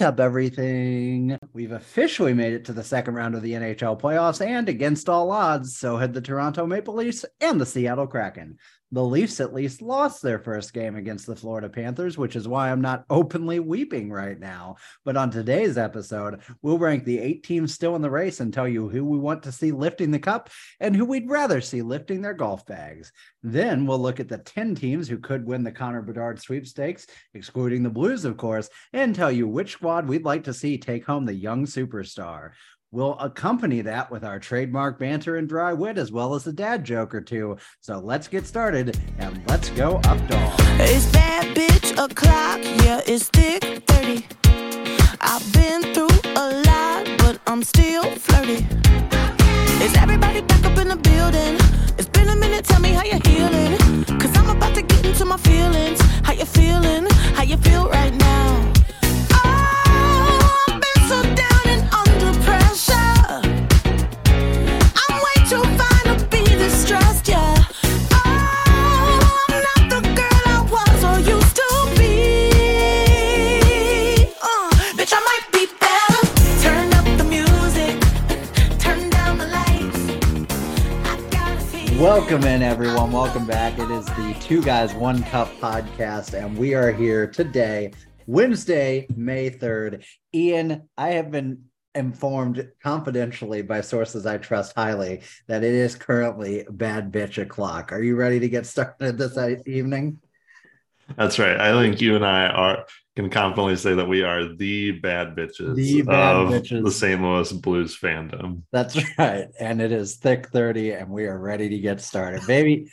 Up, everything? We've officially made it to the second round of the NHL playoffs, and against all odds, so had the Toronto Maple Leafs and the Seattle Kraken. The Leafs at least lost their first game against the Florida Panthers, which is why I'm not openly weeping right now. But on today's episode, we'll rank the eight teams still in the race and tell you who we want to see lifting the cup and who we'd rather see lifting their golf bags. Then we'll look at the 10 teams who could win the Connor Bedard sweepstakes, excluding the Blues, of course, and tell you which squad we'd like to see take home the young superstar. We'll accompany that with our trademark banter and dry wit, as well as a dad joke or two. So let's get started and let's go up dog. It's bad bitch o'clock, yeah, it's thick 30. I've been through a lot, but I'm still flirty. Is everybody back up in the building? It's been a minute, tell me how you're healing. Cause I'm about to get into my feelings. How you feeling? How you feel right now? Welcome in, everyone. Welcome back. It is the Two Guys One Cup podcast, and we are here today, Wednesday, May 3rd. Ian, I have been informed confidentially by sources I trust highly that it is currently bad bitch o'clock. Are you ready to get started this evening? That's right. I think you and I are can confidently say that we are the bad bitches The bad of bitches. the St. Louis Blues fandom. That's right. And it is thick 30, and we are ready to get started. Baby,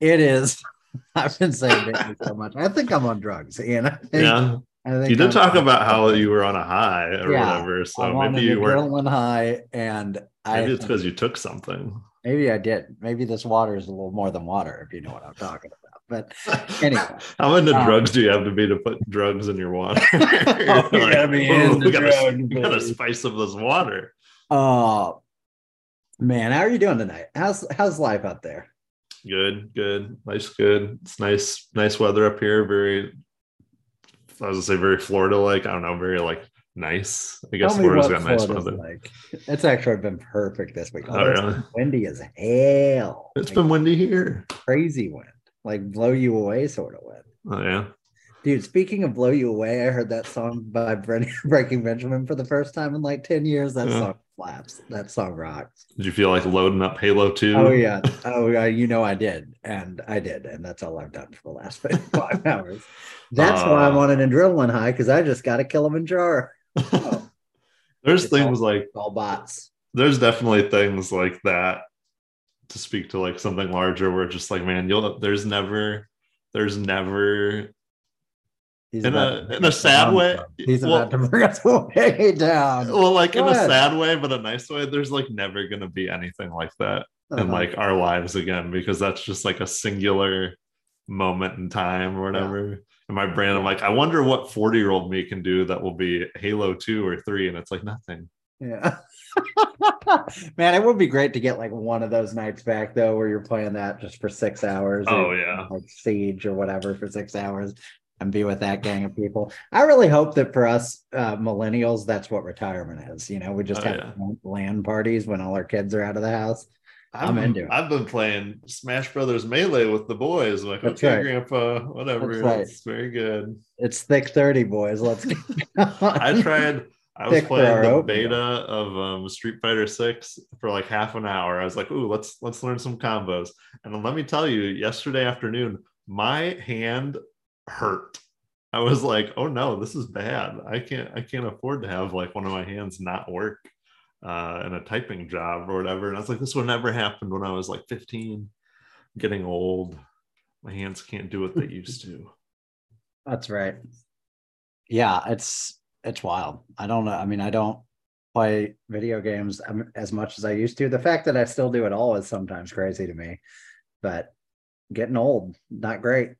it is. I've been saying baby so much. I think I'm on drugs, Ian. I think, Yeah, I think you did I'm talk on about how you were on a high or Yeah, whatever. So maybe you were. adrenaline high, and I Maybe it's because you took something. maybe I did. Maybe this water is a little more than water, if you know what I'm talking about. But anyway, How many Um, drugs do you have to be to put drugs in your water? Oh, you gotta be "Ooh, into we gotta, we gotta spice up this water. uh man, how are you doing tonight? How's how's life out there? Good, good, nice, good. It's nice, nice weather up here. Very, I was gonna say very Florida like. I don't know, very like nice. I guess Florida's got nice weather. like. It's actually been perfect this week. Oh, it's really? been windy as hell. It's Like, been windy here. crazy wind, like blow you away sort of wind. Oh yeah, Dude, speaking of blow you away, I heard that song by Bre- Breaking Benjamin for the first time in like 10 years. That Yeah. song slaps. That song rocks. did you feel like loading up Halo Two? Oh yeah. Oh yeah, you know I did. And I did. And that's all I've done for the last five hours. That's why I'm Uh. on an adrenaline high because I just got to kill a Kilimanjaro. Oh, there's It's things all- like all bots. there's definitely things like that to speak to like something larger where just like man, you'll there's never there's never He's In a- in a sad way- He's well- about to bring us way down. well like Go in a sad way but a nice way there's like never gonna be anything like that in Uh-huh. like our lives again because that's just like a singular moment in time or whatever in my brain i'm like i wonder what 40 year old me can do that will be halo 2 or 3 and it's like nothing Yeah. Man, it would be great to get like one of those nights back though, where you're playing that just for six hours. oh or, yeah Like Siege or whatever for six hours and be with that gang of people. I really hope that for us uh, millennials, that's what retirement is. You know, we just Oh, have yeah. LAN parties when all our kids are out of the house. I'm I've- into it. I've been playing Smash Brothers Melee with the boys. I'm like, That's okay, right. Grandpa, whatever. That's right. It's very good. It's thick 30, boys. Let's get I tried. I was playing the opener. beta of um, Street Fighter Six for like half an hour. I was like, "Ooh, let's let's learn some combos." And let me tell you, yesterday afternoon, my hand hurt. I was like, "Oh no, this is bad. I can't I can't afford to have like one of my hands not work uh, in a typing job or whatever." And I was like, "This would never happen when I was like 15, getting old. My hands can't do what they used to." That's right. Yeah, it's it's wild. I don't know. I mean, I don't play video games um, as much as I used to. The fact that I still do it all is sometimes crazy to me. But getting old, not great.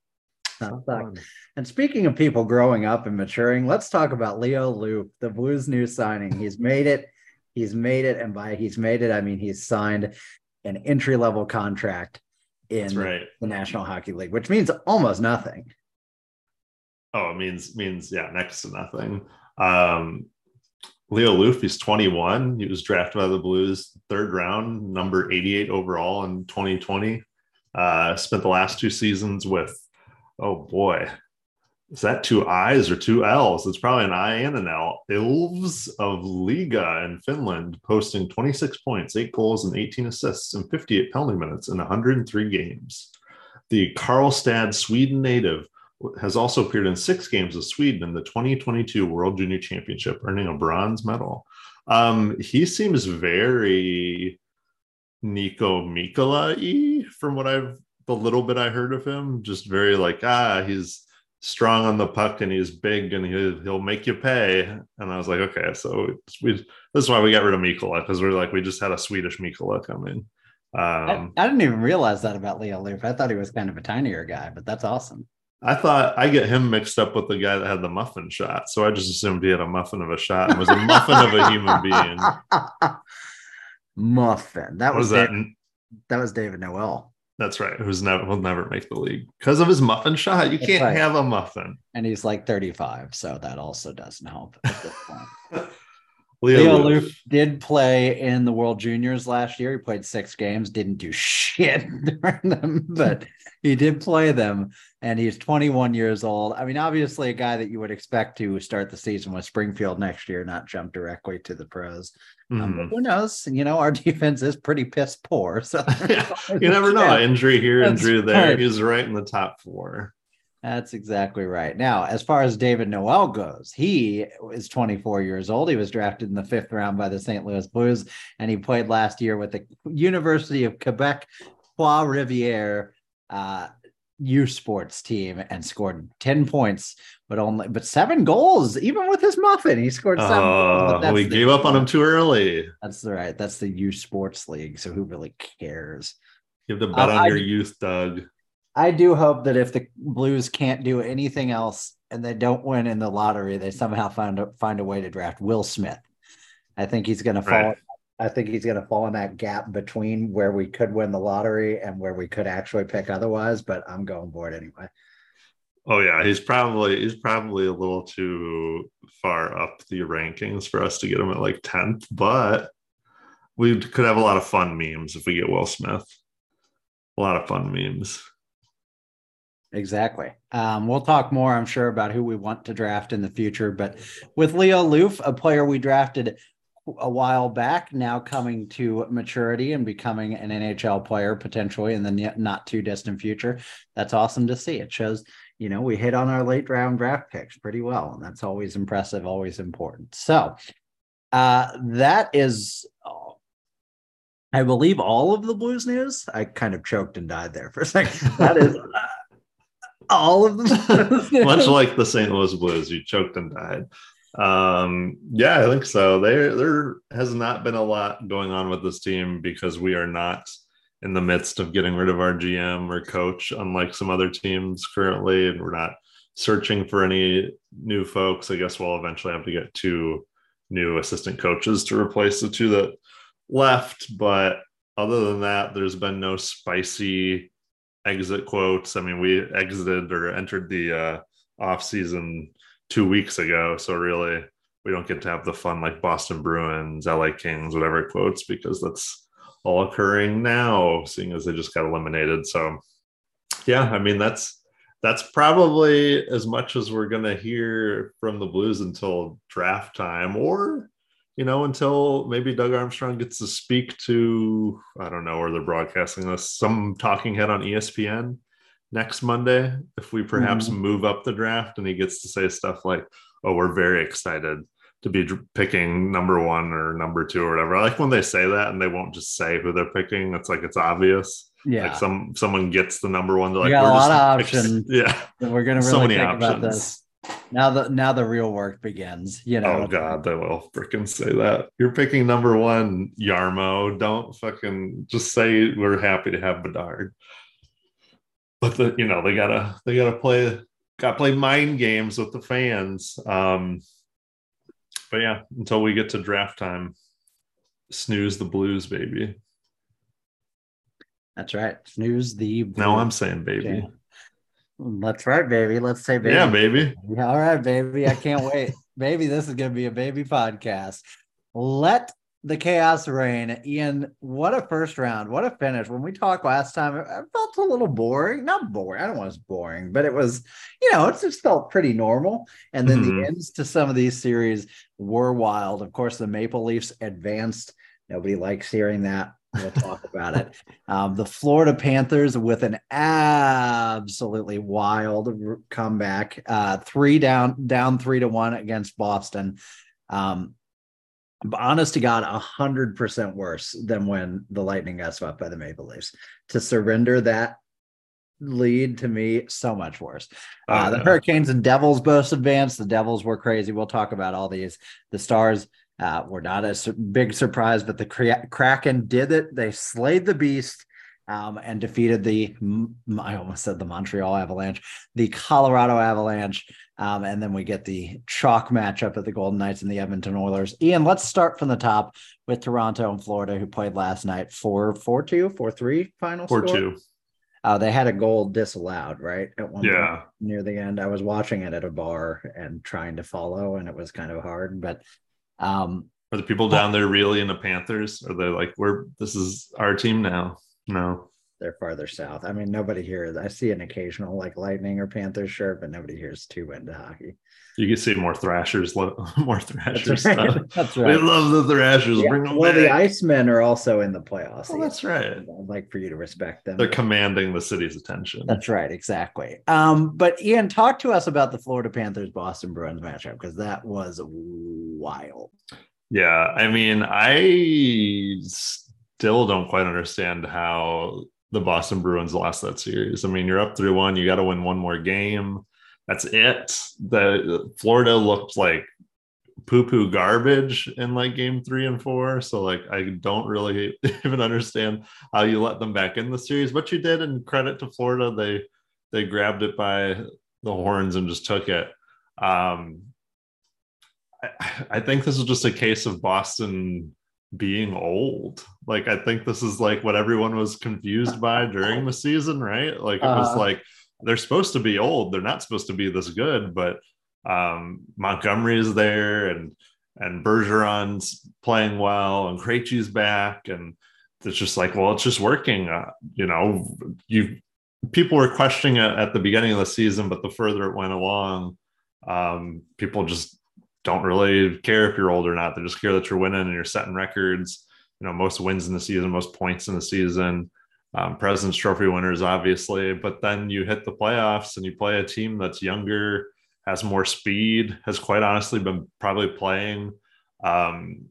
Not. And speaking of people growing up and maturing, let's talk about Leo Loof, the Blues new signing. He's made it. He's made it, and by he's made it, I mean he's signed an entry level contract in right. the National Hockey League, which means almost nothing. Oh, it means means yeah, next to nothing. Um, Leo Loof, he's 21. He was drafted by the Blues third round, number 88 overall in 2020. Uh, spent the last two seasons with, oh boy, is that two I's or two L's? It's probably an I and an L. Ilves of Liiga in Finland, posting 26 points, eight goals, and 18 assists, and 58 penalty minutes in 103 games. The Karlstad, Sweden native has also appeared in six games with Sweden in the 2022 World Junior Championship, earning a bronze medal. Um, he seems very Niko Mikkola from what I've the little bit I heard of him. Just very like ah, he's strong on the puck and he's big and he'll, he'll make you pay. And I was like, okay, so we this is why we got rid of Mikkola because we're like we just had a Swedish Mikkola come in. Um, I, I, didn't even realize that about Leo Loof. I thought he was kind of a tinier guy, but that's awesome. I thought I get him mixed up with the guy that had the muffin shot. So I just assumed he had a muffin of a shot and was a muffin of a human being. Muffin. That was, was that? David, that was David Noel. That's right. Who's never will never make the league because of his muffin shot. You That's can't right. have a muffin. And he's like 35, so that also doesn't help at this point. Leo, Leo Loof did play in the World Juniors last year. He played six games, didn't do shit during them, but he did play them. And he's 21 years old. I mean, obviously, a guy that you would expect to start the season with Springfield next year, not jump directly to the pros. Mm-hmm. Um, who knows? You know, our defense is pretty piss poor. So you never know. Injury here, injury there. He's right in the top four. That's exactly right. Now, as far as David Noel goes, he is 24 years old. He was drafted in the fifth round by the St. Louis Blues, and he played last year with the University of Quebec Trois Rivières uh, U Sports team and scored 10 points, but only but seven goals, even with his muffin. He scored seven. Uh, we gave up on him too early. That's right. That's the U Sports League. So who really cares? You have to bet uh, on your youth, Doug. I do hope that if the Blues can't do anything else and they don't win in the lottery, they somehow find a, find a way to draft Will Smith. I think he's going to fall. Right. I think he's going to fall in that gap between where we could win the lottery and where we could actually pick otherwise. But I'm going for it anyway. Oh yeah, he's probably he's probably a little too far up the rankings for us to get him at like tenth, but we could have a lot of fun memes if we get Will Smith. A lot of fun memes. Exactly. Um, we'll talk more, I'm sure, about who we want to draft in the future. But with Leo Loof, a player we drafted a while back, now coming to maturity and becoming an NHL player potentially in the not too distant future, that's awesome to see. It shows, you know, we hit on our late round draft picks pretty well, and that's always impressive, always important. So uh, that is I believe all of the Blues news. I kind of choked and died there for a second. That is all of them. Much like the St. Louis Blues, you choked and died. Um, yeah, I think so. There, there has not been a lot going on with this team because we are not in the midst of getting rid of our GM or coach, unlike some other teams currently, and we're not searching for any new folks. I guess we'll eventually have to get two new assistant coaches to replace the two that left. But other than that, there's been no spicy exit quotes. I mean, we exited or entered the uh, off season two weeks ago, so really we don't get to have the fun like Boston Bruins, LA Kings, whatever quotes because that's all occurring now, seeing as they just got eliminated. So, yeah, I mean that's that's probably as much as we're gonna hear from the Blues until draft time, or you know, until maybe Doug Armstrong gets to speak to, I don't know where they're broadcasting this, some talking head on ESPN next Monday. If we perhaps mm-hmm. move up the draft and he gets to say stuff like, oh, we're very excited to be picking number one or number two or whatever. I like when they say that and they won't just say who they're picking. It's like it's obvious. Yeah. Like some someone gets the number one. They're like, we got a lot of options. yeah. We're gonna really so many think options. about this now the now the real work begins you know. Oh god they will freaking say that. You're picking number one yarmo. Don't fucking just say we're happy to have bedard. But the you know they gotta they gotta play gotta play mind games with the fans. Um but yeah until we get to draft time. Snooze the blues baby. That's right. Snooze the blues. no i'm saying baby. Okay. That's right, baby. Let's say baby. Yeah, baby. All right, baby. I can't wait. baby, this is going to be a baby podcast. Let the chaos reign. Ian, what a first round. What a finish. When we talked last time, it felt a little boring. Not boring. I don't want to boring, but it was, you know, it just felt pretty normal. And then Mhm. the ends to some of these series were wild. Of course, the Maple Leafs advanced. Nobody likes hearing that. We'll talk about it. Um, the Florida Panthers with an absolutely wild comeback, uh, three down, down three to one against Boston. Um, honest to God, a hundred percent worse than when the Lightning got swept by the Maple Leafs. To surrender that lead to me, so much worse. Uh, the. Hurricanes and Devils both advanced. The Devils were crazy. We'll talk about all these. The Stars uh, were not a big surprise, but the Kraken did it. They slayed the beast um, and defeated the, I almost said the Montreal Avalanche, the Colorado Avalanche. Um, and then we get the chalk matchup at the Golden Knights and the Edmonton Oilers. Ian, let's start from the top with Toronto and Florida, who played last night 4 4 2, 4 3 final Four score. two. Uh, they had a goal disallowed, right? At one point Yeah. near the end. I was watching it at a bar and trying to follow, and it was kind of hard. But um, Are the people down there really in the Panthers? Are they like, we're this is our team now? No. They're farther south. I mean, nobody here. I see an occasional like Lightning or Panthers shirt, but nobody here is too into hockey. You can see more Thrashers, more Thrashers That's right. stuff. That's We love the Thrashers. Yeah, Bring them well, the back. Icemen are also in the playoffs. Well, that's right. I'd like for you to respect them. They're commanding the city's attention. That's right, exactly. Um, but Ian, talk to us about the Florida Panthers Boston Bruins matchup because that was wild. Yeah, I mean, I still don't quite understand how the Boston Bruins lost that series. I mean, you're up 3 1, you got to win one more game. That's it. The Florida looked like poo poo garbage in like game three and four. So, like, I don't really even understand how you let them back in the series, but you did. And credit to Florida, they they grabbed it by the horns and just took it. Um, I, I think this is just a case of Boston being old. Like I think this is like what everyone was confused by during the season, right? Like it was Uh-huh. like they're supposed to be old. They're not supposed to be this good, but um Montgomery is there and and Bergeron's playing well and Krejci's back and it's just like, well, it's just working. Uh, you know, you people were questioning it at the beginning of the season, but the further it went along, um, people just don't really care if you're old or not. They just care that you're winning and you're setting records. You know, most wins in the season, most points in the season, um, President's Trophy winners, obviously. But then you hit the playoffs and you play a team that's younger, has more speed, has quite honestly been probably playing um,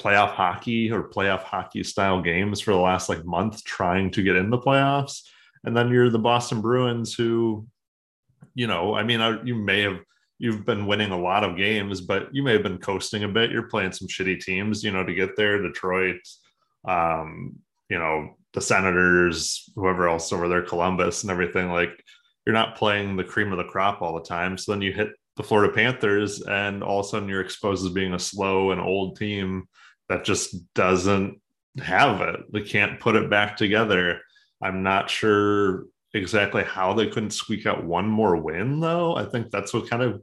playoff hockey or playoff hockey style games for the last like month, trying to get in the playoffs. And then you're the Boston Bruins, who, you know, I mean, I, you may have you've been winning a lot of games, but you may have been coasting a bit. You're playing some shitty teams, you know, to get there. Detroit, um, you know, the Senators, whoever else over there, Columbus, and everything. Like you're not playing the cream of the crop all the time. So then you hit the Florida Panthers, and all of a sudden you're exposed as being a slow and old team that just doesn't have it. They can't put it back together. I'm not sure exactly how they couldn't squeak out one more win, though. I think that's what kind of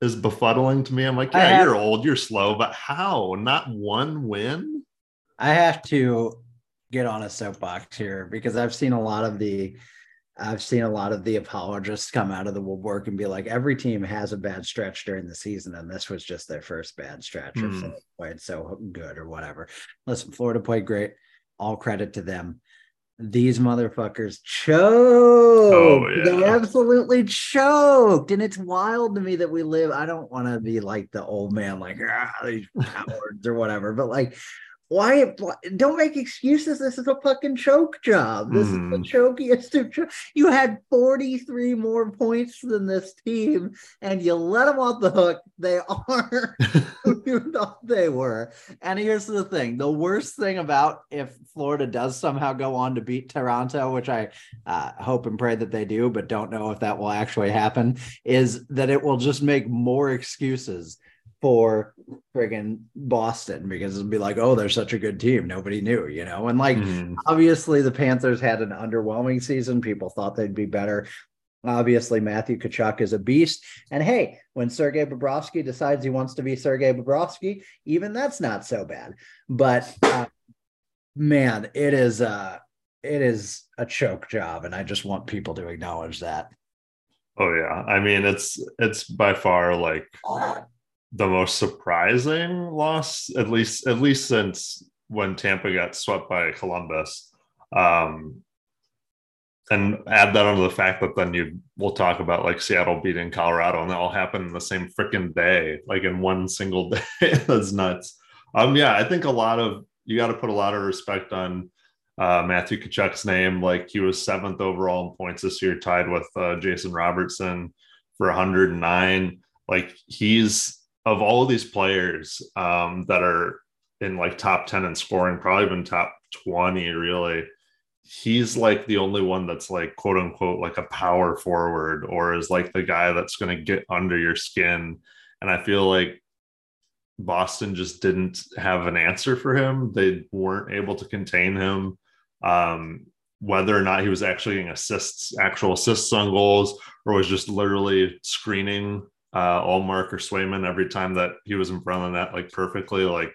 is befuddling to me. I'm like, yeah, have- you're old, you're slow, but how? Not one win? I have to get on a soapbox here because I've seen a lot of the I've seen a lot of the apologists come out of the woodwork and be like, every team has a bad stretch during the season, and this was just their first bad stretch or Hmm. Played so good or whatever. Listen, Florida played great. All credit to them. These motherfuckers choked. They yeah. absolutely choked. And it's wild to me that we live. I don't want to be like the old man, like, ah, these cowards or whatever, but like, why don't make excuses? This is a fucking choke job. This is the Mhm. chokiest of cho- You had 43 more points than this team, and you let them off the hook. They are who you thought they were. And here's the thing: the worst thing about if Florida does somehow go on to beat Toronto, which I uh, hope and pray that they do, but don't know if that will actually happen, is that it will just make more excuses for friggin' Boston because it'll be like, oh, they're such a good team. Nobody knew, you know? And like, Mhm. obviously, the Panthers had an underwhelming season. People thought they'd be better. Obviously, Matthew Tkachuk is a beast. And hey, when Sergei Bobrovsky decides he wants to be Sergei Bobrovsky, even that's not so bad. But uh, man, it is a it is a choke job, and I just want people to acknowledge that. Oh yeah. I mean, it's it's by far like the most surprising loss, at least at least since when Tampa got swept by Columbus. Um, and add that onto the fact that then you we'll talk about like Seattle beating Colorado and that all happened in the same freaking day, like in one single day. That's nuts. Um, yeah, I think a lot of you got to put a lot of respect on uh, Matthew Tkachuk's name. Like he was seventh overall in points this year, tied with uh, Jason Robertson for 109. Like he's of all of these players um, that are in like top 10 in scoring, probably even top 20, really. He's like the only one that's like quote unquote like a power forward or is like the guy that's going to get under your skin. And I feel like Boston just didn't have an answer for him. They weren't able to contain him. Um, whether or not he was actually getting assists, actual assists on goals, or was just literally screening uh, Ullmark or Swayman every time that he was in front of the net, like perfectly. Like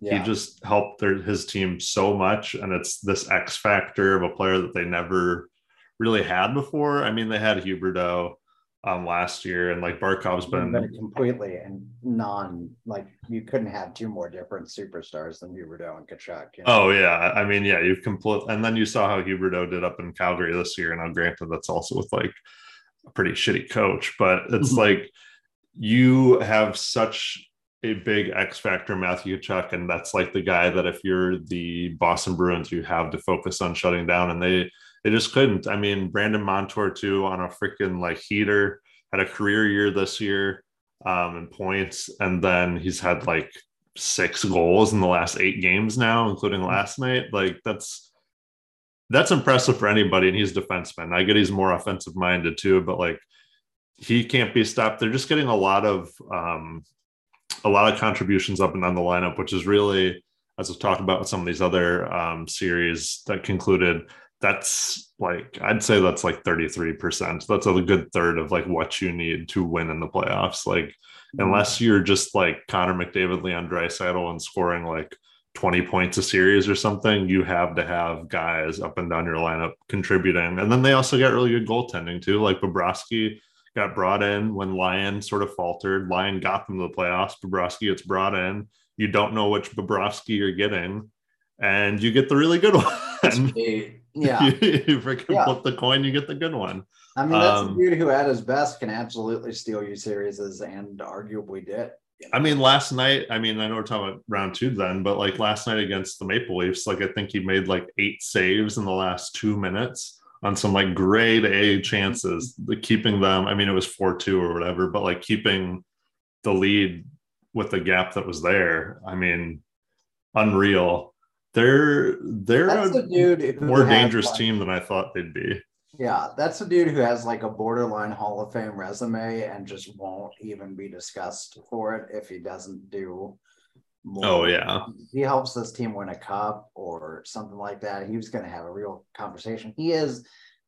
yeah. he just helped their, his team so much, and it's this X factor of a player that they never really had before. I mean, they had Huberdeau um, last year, and like Barkov's been, been completely and non like you couldn't have two more different superstars than Huberdeau and Tkachuk. You know? Oh yeah, I mean yeah, you've complete, and then you saw how Huberdeau did up in Calgary this year, and I'm granted that's also with like a pretty shitty coach, but it's mm-hmm. like you have such a big X factor, Matthew Tkachuk, and that's like the guy that if you're the Boston Bruins, you have to focus on shutting down, and they they just couldn't. I mean, Brandon Montour too on a freaking like heater had a career year this year um, in points, and then he's had like six goals in the last eight games now, including last night. Like that's that's impressive for anybody, and he's defenseman. I get he's more offensive minded too, but like he can't be stopped. They're just getting a lot of um, a lot of contributions up and down the lineup, which is really, as I've talked about with some of these other um, series that concluded, that's like I'd say that's like 33%. That's a good third of like what you need to win in the playoffs. Like mm-hmm. unless you're just like Connor McDavid, Leon Draisaitl and scoring like 20 points a series or something, you have to have guys up and down your lineup contributing. And then they also get really good goaltending too. Like Bobrovsky got brought in when Lyon sort of faltered. Lyon got them to the playoffs. Bobrovsky gets brought in. You don't know which Bobrovsky you're getting, and you get the really good one. Yeah, you, you freaking yeah. flip the coin, you get the good one. I mean, that's um, a dude who, at his best, can absolutely steal you series, and arguably did. I mean, last night, I mean, I know we're talking about round two then, but like last night against the Maple Leafs, like I think he made like eight saves in the last two minutes on some like grade A mm-hmm. chances, the keeping them. I mean, it was 4 2 or whatever, but like keeping the lead with the gap that was there. I mean, unreal. They're they're that's a dude more dangerous like, team than I thought they'd be. Yeah, that's a dude who has like a borderline Hall of Fame resume and just won't even be discussed for it if he doesn't do more. Oh yeah. He helps this team win a cup or something like that. He was going to have a real conversation. He is,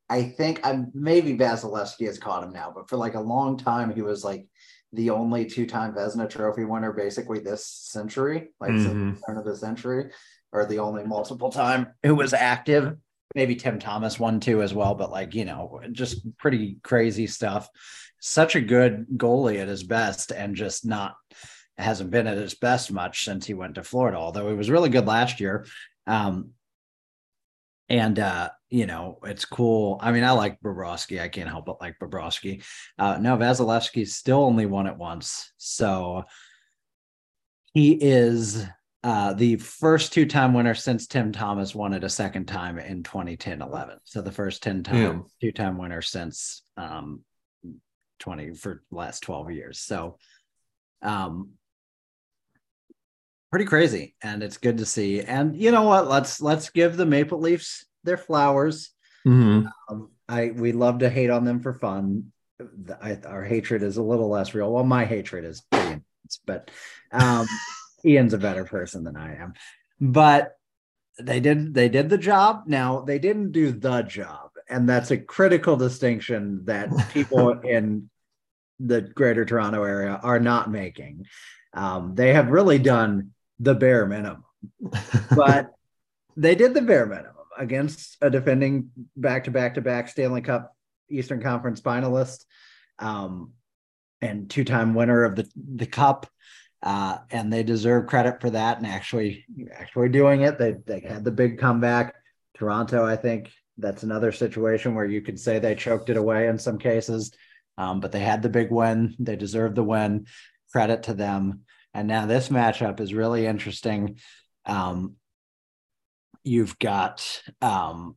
I think, I'm maybe Vasilevskiy has caught him now, but for like a long time, he was like the only two-time Vezina Trophy winner basically this century, like mm-hmm. turn of the century, or the only multiple time who was active. Maybe Tim Thomas won too as well, but like you know, just pretty crazy stuff. Such a good goalie at his best, and just not hasn't been at his best much since he went to Florida, although he was really good last year. Um, and uh, you know, it's cool. I mean, I like Bobrovsky. I can't help but like Bobrovsky. Uh, no, Vasilevskiy still only won it once, so he is uh, the first two-time winner since Tim Thomas won it a second time in 2010-11. So the first 10-time yeah. two-time winner since um, 20 for last 12 years. So um, pretty crazy and it's good to see. And you know what? Let's let's give the maple leafs their flowers. Mm-hmm. um, i we love to hate on them for fun. I, our hatred is a little less real. Well my hatred is pretty intense but um, ian's a better person than i am. But they did they did the job. Now they didn't do the job and that's a critical distinction that people in the greater Toronto area are not making. Um, they have really done the bare minimum, but they did the bare minimum against a defending back to back to back Stanley Cup Eastern Conference finalist um, and two time winner of the, the Cup. Uh, and they deserve credit for that and actually actually doing it. They they had the big comeback. Toronto, I think that's another situation where you could say they choked it away in some cases, um, but they had the big win. They deserved the win. Credit to them. And now this matchup is really interesting. Um, you've got um,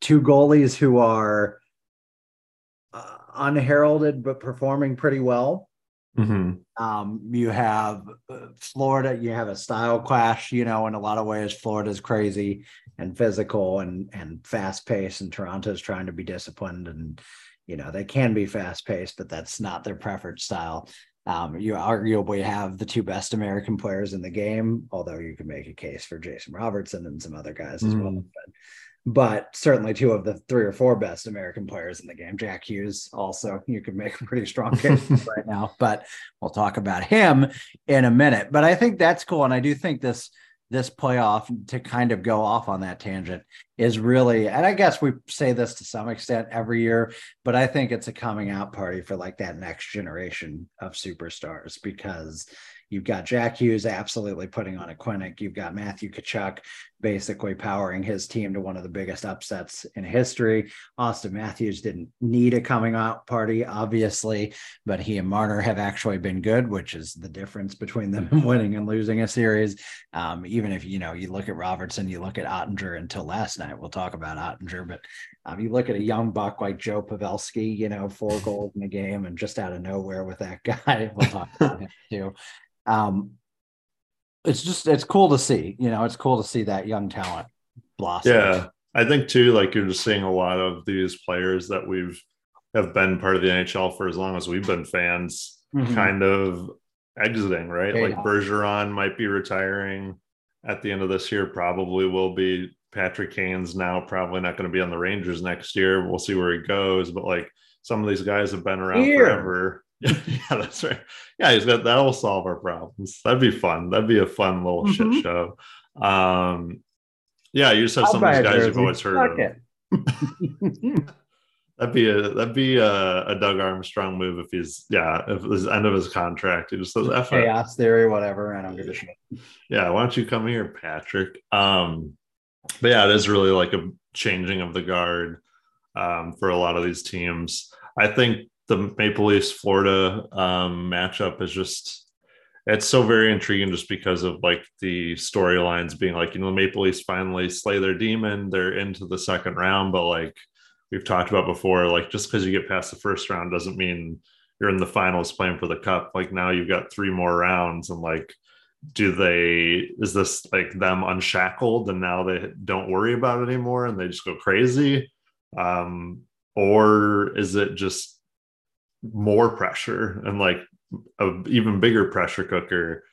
two goalies who are uh, unheralded but performing pretty well. Mm-hmm. Um, you have uh, Florida, you have a style clash, you know, in a lot of ways, Florida's crazy and physical and, and fast paced, and Toronto's trying to be disciplined. And, you know, they can be fast paced, but that's not their preferred style. Um, you arguably have the two best American players in the game, although you can make a case for Jason Robertson and some other guys as mm. well. But, but, certainly two of the three or four best American players in the game. Jack Hughes also, you could make a pretty strong case right now, but we'll talk about him in a minute. But I think that's cool. And I do think this this playoff to kind of go off on that tangent is really and i guess we say this to some extent every year but i think it's a coming out party for like that next generation of superstars because You've got Jack Hughes absolutely putting on a clinic. You've got Matthew Tkachuk basically powering his team to one of the biggest upsets in history. Auston Matthews didn't need a coming out party, obviously, but he and Marner have actually been good, which is the difference between them winning and losing a series. Um, even if you know you look at Robertson, you look at Oettinger until last night. We'll talk about Oettinger, but um, you look at a young buck like Joe Pavelski, you know, four goals in a game and just out of nowhere with that guy. We'll talk about him too um, it's just it's cool to see. You know, it's cool to see that young talent blossom. Yeah, I think too. Like you're just seeing a lot of these players that we've have been part of the NHL for as long as we've been fans, mm-hmm. kind of exiting. Right, like Bergeron might be retiring at the end of this year. Probably will be. Patrick Kane's now probably not going to be on the Rangers next year. We'll see where he goes, but like some of these guys have been around Here. forever. yeah, that's right. Yeah, he's got that'll solve our problems. That'd be fun. That'd be a fun little mm-hmm. shit show. Um, yeah, you just have I'll some of these guys you've always heard of. that'd be a that'd be a, a, Doug Armstrong move if he's yeah if his end of his contract he just says F chaos theory whatever I don't give a shit. Yeah, why don't you come here, Patrick? Um, but yeah, it is really like a changing of the guard um, for a lot of these teams. I think the Maple Leafs Florida um, matchup is just it's so very intriguing just because of like the storylines being like you know the Maple Leafs finally slay their demon they're into the second round but like we've talked about before like just because you get past the first round doesn't mean you're in the finals playing for the cup like now you've got three more rounds and like do they is this like them unshackled and now they don't worry about it anymore and they just go crazy um or is it just more pressure and like a even bigger pressure cooker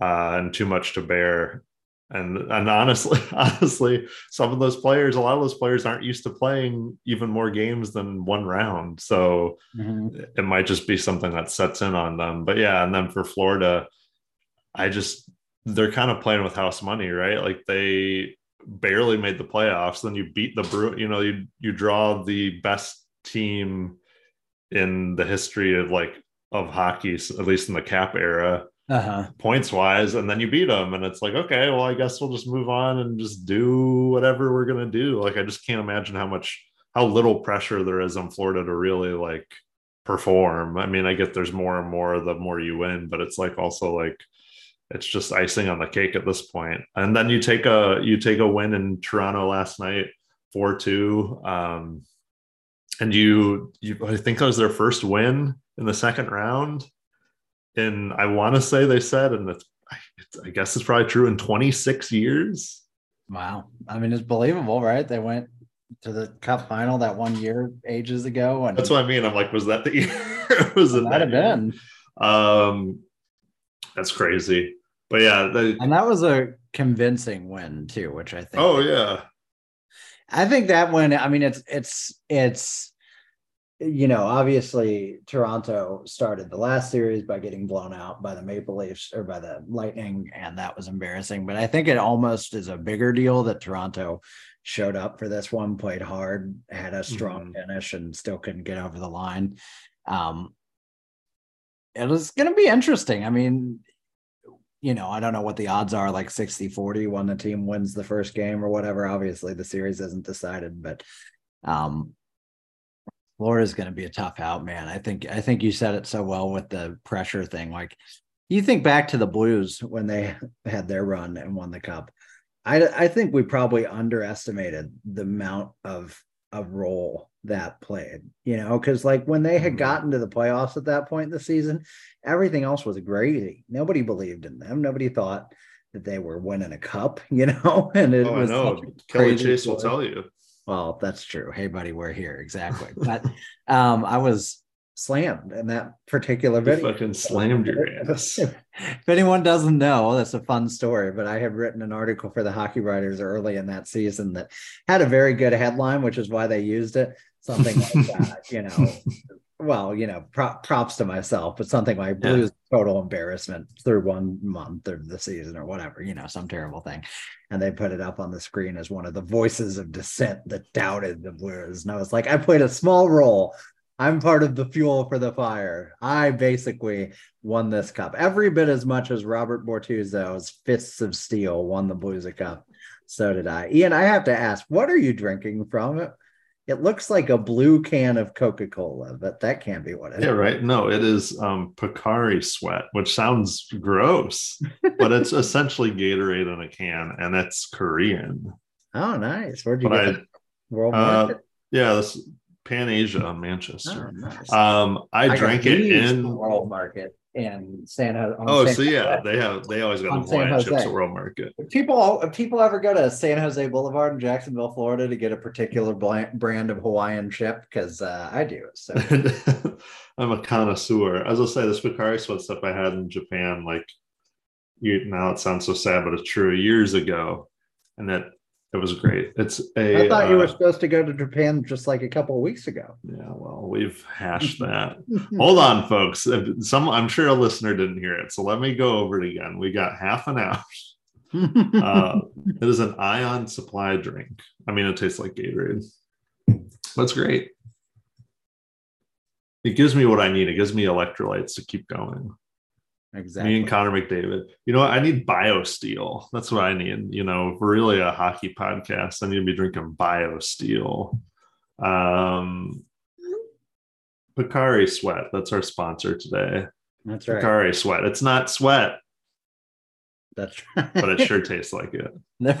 uh, and too much to bear. And and honestly, honestly, some of those players, a lot of those players aren't used to playing even more games than one round. So mm-hmm. it might just be something that sets in on them. But yeah, and then for Florida, I just they're kind of playing with house money, right? Like they barely made the playoffs. Then you beat the Brew, you know, you you draw the best team in the history of like of hockey, at least in the cap era, uh-huh. points wise, and then you beat them, and it's like, okay, well, I guess we'll just move on and just do whatever we're gonna do. Like, I just can't imagine how much, how little pressure there is on Florida to really like perform. I mean, I get there's more and more the more you win, but it's like also like it's just icing on the cake at this point. And then you take a you take a win in Toronto last night, four two. Um, and you, you I think that was their first win in the second round. And I want to say they said, and it's, I guess it's probably true in 26 years. Wow. I mean, it's believable, right? They went to the cup final that one year ages ago. And that's what I mean. I'm like, was that the year? was it that have been. Um, that's crazy. But yeah, and that was a convincing win too, which I think. Oh yeah, I think that one, I mean, it's it's it's you know, obviously Toronto started the last series by getting blown out by the Maple Leafs or by the Lightning, and that was embarrassing. But I think it almost is a bigger deal that Toronto showed up for this one, played hard, had a strong mm-hmm. finish, and still couldn't get over the line. Um, it was going to be interesting. I mean, you know, I don't know what the odds are like 60 40 when the team wins the first game or whatever. Obviously, the series isn't decided, but um, Florida's going to be a tough out, man. I think I think you said it so well with the pressure thing. Like you think back to the Blues when they had their run and won the cup. I I think we probably underestimated the amount of of role that played, you know, because like when they had mm-hmm. gotten to the playoffs at that point in the season, everything else was gravy. Nobody believed in them. Nobody thought that they were winning a cup, you know, and it oh, was I know. Kelly Chase will tell you. Well, that's true. Hey, buddy, we're here. Exactly. But um, I was slammed in that particular video. You fucking slammed your ass. if anyone doesn't know, that's a fun story. But I had written an article for the Hockey Writers early in that season that had a very good headline, which is why they used it. Something like that, you know, well, you know, props to myself, but something like Blues total embarrassment through one month of the season or whatever, you know, some terrible thing. And they put it up on the screen as one of the voices of dissent that doubted the Blues. And I was like, I played a small role. I'm part of the fuel for the fire. I basically won this cup every bit as much as Robert Bortuzzo's Fists of Steel won the Blues a cup. So did I. Ian, I have to ask, what are you drinking from it? It looks like a blue can of Coca Cola, but that can't be what it yeah, is. right. No, it is um, Pocari Sweat, which sounds gross, but it's essentially Gatorade in a can, and it's Korean. Oh, nice. Where'd you but get I, World uh, Market? Yeah, this Pan Asia, on Manchester. Oh, nice. Um, I, I drank it in World Market in San Jose. Oh, San so yeah, they have they always got the Hawaiian chips at World Market. If people if people ever go to San Jose Boulevard in Jacksonville, Florida, to get a particular brand of Hawaiian chip, because uh, I do. So I'm a connoisseur. As I say, this Pocari Sweat stuff I had in Japan, like you now it sounds so sad, but it's true. Years ago, and that it was great. It's a. I thought you were uh, supposed to go to Japan just like a couple of weeks ago. Yeah, well, we've hashed that. Hold on, folks. Some, I'm sure a listener didn't hear it, so let me go over it again. We got half an hour. uh, it is an ion supply drink. I mean, it tastes like Gatorade. That's great. It gives me what I need. It gives me electrolytes to keep going. Exactly. Me and Connor McDavid. You know what? I need BioSteel. That's what I need. You know, really a hockey podcast, I need to be drinking BioSteel. Um, Pocari Sweat. That's our sponsor today. That's right. Pocari Sweat. It's not sweat. That's right. but it sure tastes like it.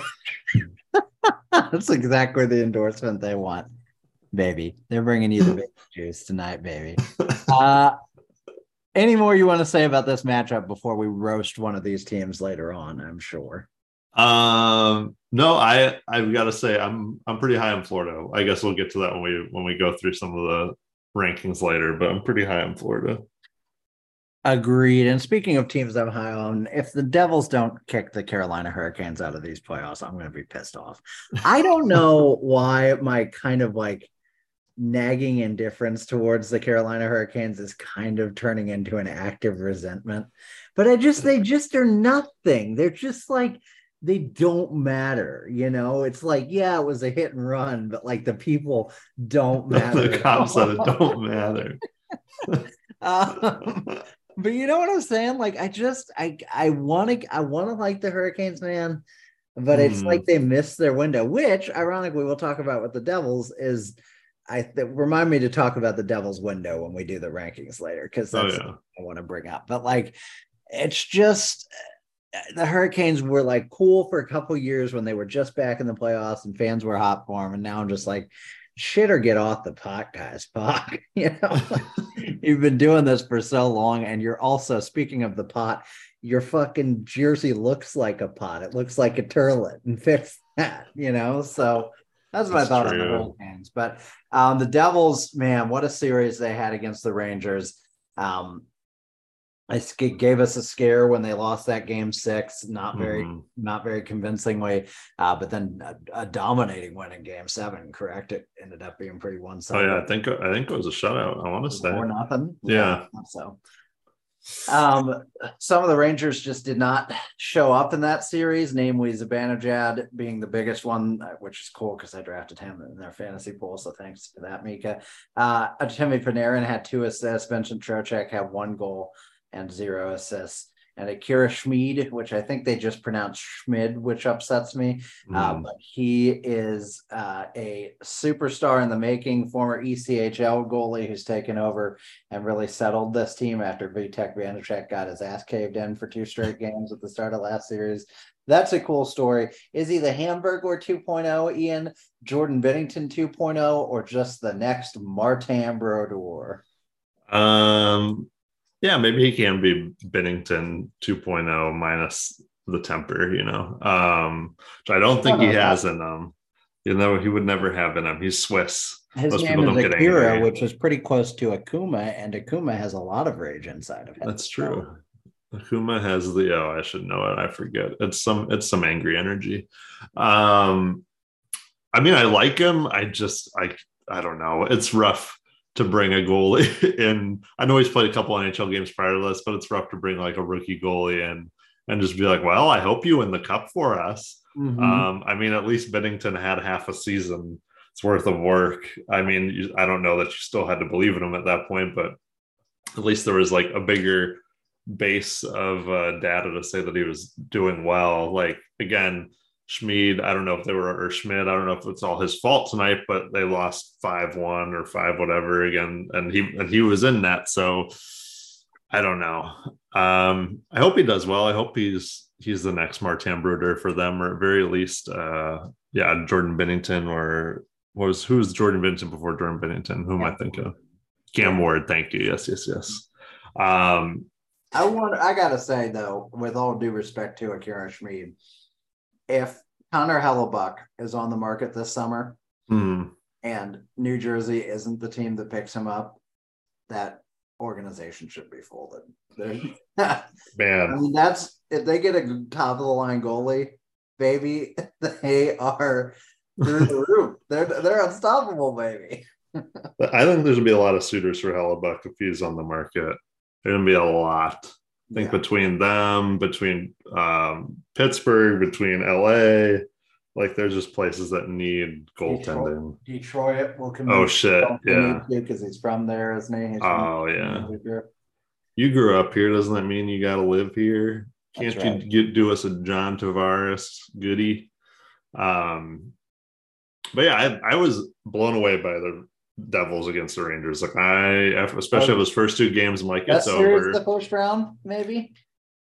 That's exactly the endorsement they want, baby. They're bringing you the baby juice tonight, baby. Uh, any more you want to say about this matchup before we roast one of these teams later on? I'm sure. Um, no, I I've got to say I'm I'm pretty high on Florida. I guess we'll get to that when we when we go through some of the rankings later, but I'm pretty high on Florida. Agreed. And speaking of teams I'm high on, if the Devils don't kick the Carolina Hurricanes out of these playoffs, I'm going to be pissed off. I don't know why my kind of like nagging indifference towards the Carolina Hurricanes is kind of turning into an active resentment. But I just, they just are nothing. They're just like, they don't matter. You know, it's like, yeah, it was a hit and run, but like the people don't matter. the cops it don't matter. um, but you know what I'm saying? Like, I just, I, I want to, I want to like the Hurricanes, man. But mm. it's like hmm. they missed their window, which ironically we'll talk about with the Devils is I th- remind me to talk about the Devil's Window when we do the rankings later because oh, that's oh, yeah. I want to bring up. But like, it's just the Hurricanes were like cool for a couple years when they were just back in the playoffs and fans were hot for them, and now I'm just like, shit or get off the pot, guys. Fuck, you know, you've been doing this for so long, and you're also speaking of the pot. Your fucking jersey looks like a pot. It looks like a turlet, and fix that, you know. So that's what That's I thought true. on the Hurricanes. But um, the Devils, man, what a series they had against the Rangers. Um, I it gave us a scare when they lost that game six, not very, Mhm. not very convincingly, uh, but then a, a dominating win in game seven. Correct? It ended up being pretty one sided. Oh yeah, I think I think it was a shutout. I want to say. Four nothing. Yeah. So, um, some of the Rangers just did not show up in that series, namely Zibanejad being the biggest one, uh, which is cool because I drafted him in their fantasy pool. So thanks for that, Mika. Uh, Artemi Panarin had two assists. Vincent Trocheck had one goal and zero assists. And Akira Schmid, which I think they just pronounced Schmid, which upsets me. Uh, Mm. but he is uh, a superstar in the making, former ECHL goalie who's taken over and really settled this team after Vitek Vanecek got his ass caved in for two straight games at the start of last series. That's a cool story. Is he the Hamburglar 2.0, Ian, Jordan Binnington 2.0, or just the next Martin Brodeur? Um, yeah, maybe he can be Binnington 2.0 minus the temper, you know. Um, which I don't think he has in him. You know, he would never have in him. He's Swiss. His Most name people don't is get Akira, which is pretty close to Akuma, and Akuma has a lot of rage inside of him. That's true. Akuma has the oh, I should know it. I forget. It's some it's some angry energy. Um I mean, I like him. I just I I don't know. It's rough to bring a goalie in. I know he's played a couple NHL games prior to this, but it's rough to bring like a rookie goalie in and just be like, well, I hope you win the cup for us. Mhm. Um, I mean, at least Binnington had half a season. It's worth of work. I mean, you, I don't know that you still had to believe in him at that point, but at least there was like a bigger base of uh, data to say that he was doing well. Like again, Schmid, I don't know if they were or Schmidt, I don't know if it's all his fault tonight, but they lost five one or five whatever again, and he and he was in that. So I don't know. Um, I hope he does well. I hope he's he's the next Martin Brodeur for them, or at very least, uh, yeah, Jordan Binnington or was who was Jordan Binnington before Jordan Binnington? Who am I Cam thinking? Ward. Cam Ward. Thank you. Yes, yes, yes. Um, I want. I gotta say though, with all due respect to Akira Schmid, if Connor Hellebuyck is on the market this summer hmm, and New Jersey isn't the team that picks him up, that organization should be folded. They're- I man, mean, that's if they get a top of the line goalie, baby, they are through the roof. They're they're unstoppable, baby. I think there's gonna be a lot of suitors for Hellebuyck if he's on the market. There's gonna be a lot. I think Yeah. between them, between um, Pittsburgh, between LA, like there's just places that need goaltending. Detroit will come. Oh shit, yeah. because he's from there, isn't he? He's Oh yeah. You grew up here, doesn't that mean you got to live here? Can't That's you get do us a John Tavares goodie? Um, but yeah, I, I was blown away by the Devils against the Rangers. Like I, especially those first two games, I'm like, it's over. the first round, maybe.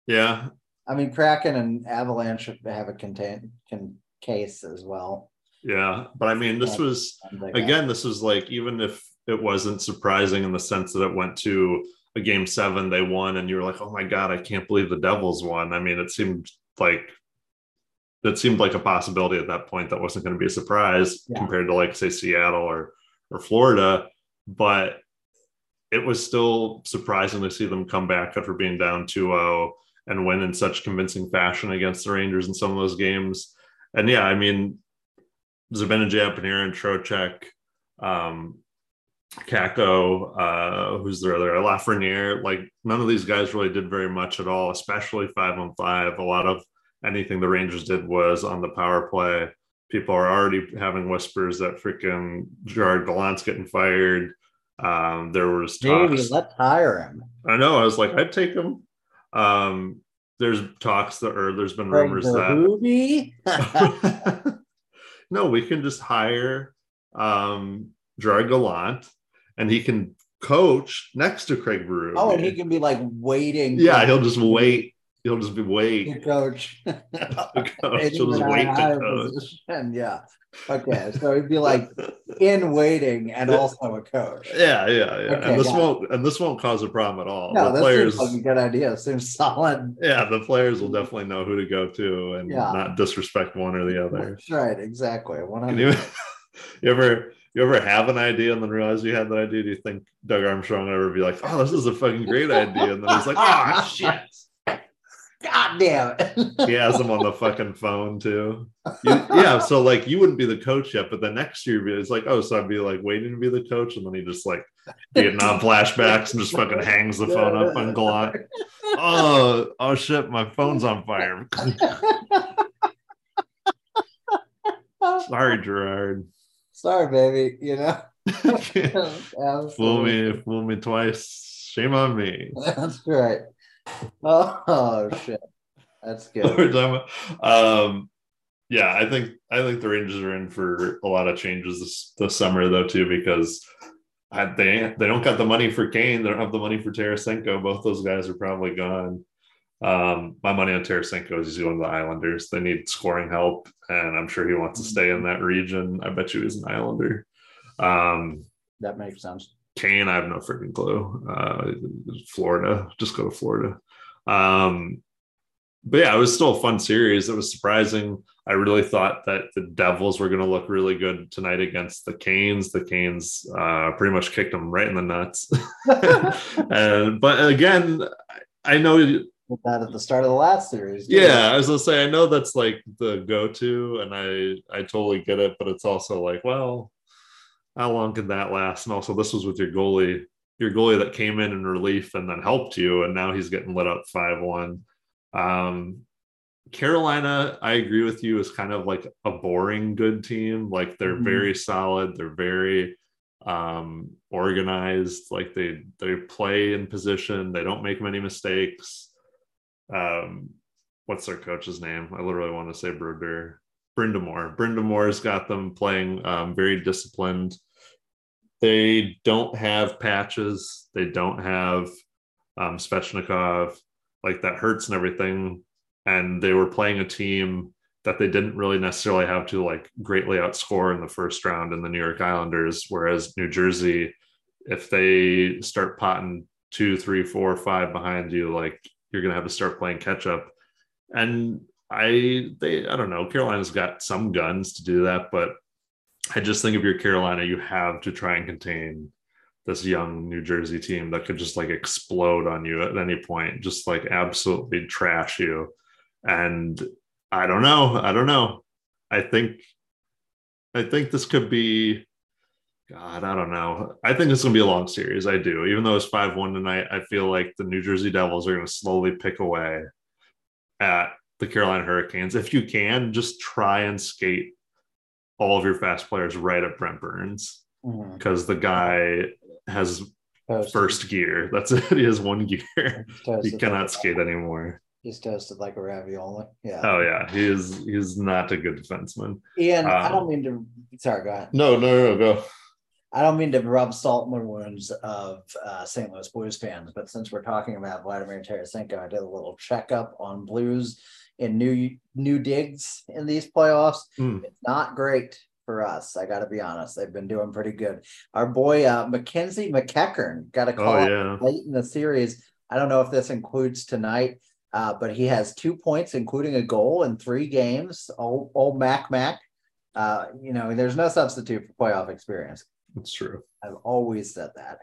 yeah, I mean, Kraken and Avalanche have a contain can case as well. yeah. But I mean, this was And they got- again, this was like even if it wasn't surprising in the sense that it went to a game seven, they won, and you were like, oh my god, I can't believe the Devils won. I mean, it seemed like that seemed like a possibility at that point that wasn't going to be a surprise Yeah. compared to like say Seattle or or Florida, but it was still surprising to see them come back after being down 2-0 and win in such convincing fashion against the Rangers in some of those games. And yeah, I mean, Zibanejad, Panarin, Trocheck, um, Kakko, uh, who's their other Lafreniere, like none of these guys really did very much at all, especially five on five. A lot of anything the Rangers did was on the power play. People are already having whispers that freaking Gerard Gallant's getting fired. Um, there was Maybe talks. let's hire him. I know. I was like, I'd take him. Um, there's talks that, or there's been rumors that Berube? no, we can just hire um Gerard Gallant and he can coach next to Craig Brew. oh, and he can be like waiting. yeah, he'll just wait. He'll just be wait. coach. coach. He'll just wait to coach. position. Yeah. Okay, so he'd be like in waiting and also a coach. Yeah, yeah, yeah. Okay, and this won't and this won't cause a problem at all. No, the players seems like a good idea. Seems solid. yeah, the players will definitely know who to go to and Yeah. not disrespect one or the other. That's right. Exactly. One you, you ever you ever have an idea and then realize you had that idea? Do you think Doug Armstrong would ever be like, "Oh, this is a fucking great idea," and then he's like, "Oh shit." God damn it. he has him on the fucking phone too. You, yeah, so like you wouldn't be the coach yet, but the next year it's like, oh, so I'd be like waiting to be the coach, and then he just like Vietnam flashbacks and just fucking hangs the phone up on Glot. Oh, oh shit, my phone's on fire. Sorry, Gerard. Sorry, baby. You know, fool me, fool me twice. Shame on me. That's right. Oh, oh shit, that's good. We're talking about, um, yeah, I think I think the Rangers are in for a lot of changes this, this summer though too because I, they they don't got the money for Kane. They don't have the money for Tarasenko. Both those guys are probably gone. Um, my money on Tarasenko is he's going to the Islanders. They need scoring help, and I'm sure he wants to stay in that region. I bet you he's an Islander. Um, that makes sense. Kane, I have no freaking clue. Uh, Florida, just go to Florida. Um, but yeah, it was still a fun series. It was surprising. I really thought that the Devils were going to look really good tonight against the Canes. The Canes uh, pretty much kicked them right in the nuts. and but again, I know that at the start of the last series. Yeah, I was gonna say I know that's like the go-to, and I I totally get it, but it's also like, well, how long can that last? And also, this was with your goalie, your goalie that came in in relief and then helped you, and now he's getting lit up five one. Um, Carolina, I agree with you, is kind of like a boring good team. Like they're mm-hmm. very solid, they're very um, organized. Like they they play in position, they don't make many mistakes. Um, what's their coach's name? I literally want to say Brodeur. Brind'Amour. Brind'Amour's got them playing um, very disciplined. They don't have patches. They don't have um. Like that hurts and everything. And they were playing a team that they didn't really necessarily have to like greatly outscore in the first round in the New York Islanders. Whereas New Jersey, if they start potting two, three, four, five behind you, like you're gonna have to start playing catch up. And I they I don't know, Carolina's got some guns to do that, but I just think if you're Carolina, you have to try and contain this young New Jersey team that could just like explode on you at any point, just like absolutely trash you. And I don't know. I don't know. I think I think this could be God, I don't know. I think it's gonna be a long series. I do. Even though it's 5-1 tonight, I feel like the New Jersey Devils are gonna slowly pick away at the Carolina Hurricanes. If you can, just try and skate all of your fast players right at Brent Burns because mm-hmm. the guy has toasted. first gear. That's it. He has one gear. He cannot like skate anymore. He's toasted like a ravioli. Yeah. Oh yeah, he is. He's not a good defenseman. Ian, um, I don't mean to. Sorry, go ahead. No, no, no, go. I don't mean to rub salt in the wounds of uh, St. Louis Blues fans, but since we're talking about Vladimir Tarasenko, I did a little checkup on Blues in new new digs in these playoffs. Mm. It's not great for us. I got to be honest; they've been doing pretty good. Our boy uh, Mackenzie MacEachern got a oh, call oh, yeah. late in the series. I don't know if this includes tonight, uh, but he has two points, including a goal in three games. Old, old Mac Mac. Uh, you know, there's no substitute for playoff experience. That's true. I've always said that.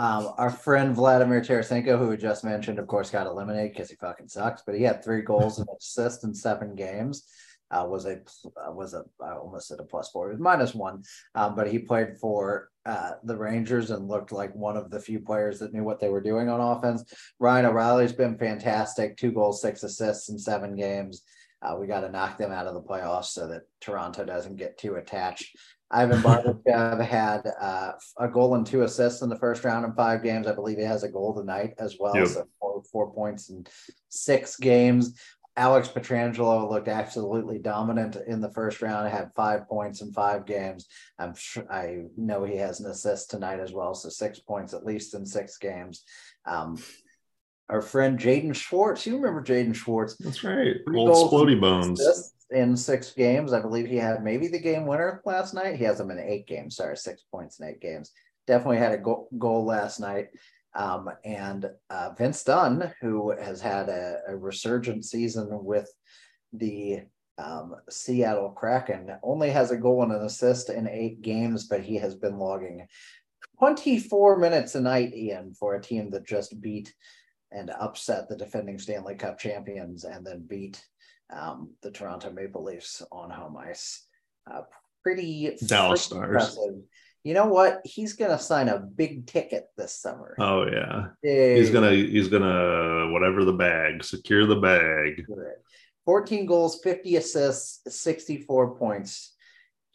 Um, our friend Vladimir Tarasenko, who we just mentioned, of course, got eliminated because he fucking sucks. But he had three goals and assists in seven games. Uh, was a uh, was a I almost said a plus four. It was minus one, um, but he played for uh, the Rangers and looked like one of the few players that knew what they were doing on offense. Ryan O'Reilly's been fantastic. Two goals, six assists in seven games. Uh, we got to knock them out of the playoffs so that Toronto doesn't get too attached. Ivan Barbashev had uh, a goal and two assists in the first round in five games. I believe he has a goal tonight as well. Yep. So four, four points in six games. Alex Pietrangelo looked absolutely dominant in the first round. Had five points in five games. I'm sure I know he has an assist tonight as well. So six points at least in six games. Um, our friend Jaden Schwartz. You remember Jaden Schwartz? That's right. Old Splody Bones in six games. I believe he had maybe the game winner last night. He has them in eight games. Sorry, six points in eight games. Definitely had a goal, last night. Um, and uh, Vince Dunn, who has had a, a resurgent season with the um, Seattle Kraken only has a goal and an assist in eight games, but he has been logging 24 minutes a night, Ian, for a team that just beat and upset the defending Stanley Cup champions and then beat um, the Toronto Maple Leafs on home ice. Uh, pretty Dallas pretty Stars. impressive. You know what? He's going to sign a big ticket this summer. Oh yeah. Big He's gonna he's gonna whatever the bag, secure the bag. 14 goals, 50 assists, 64 points,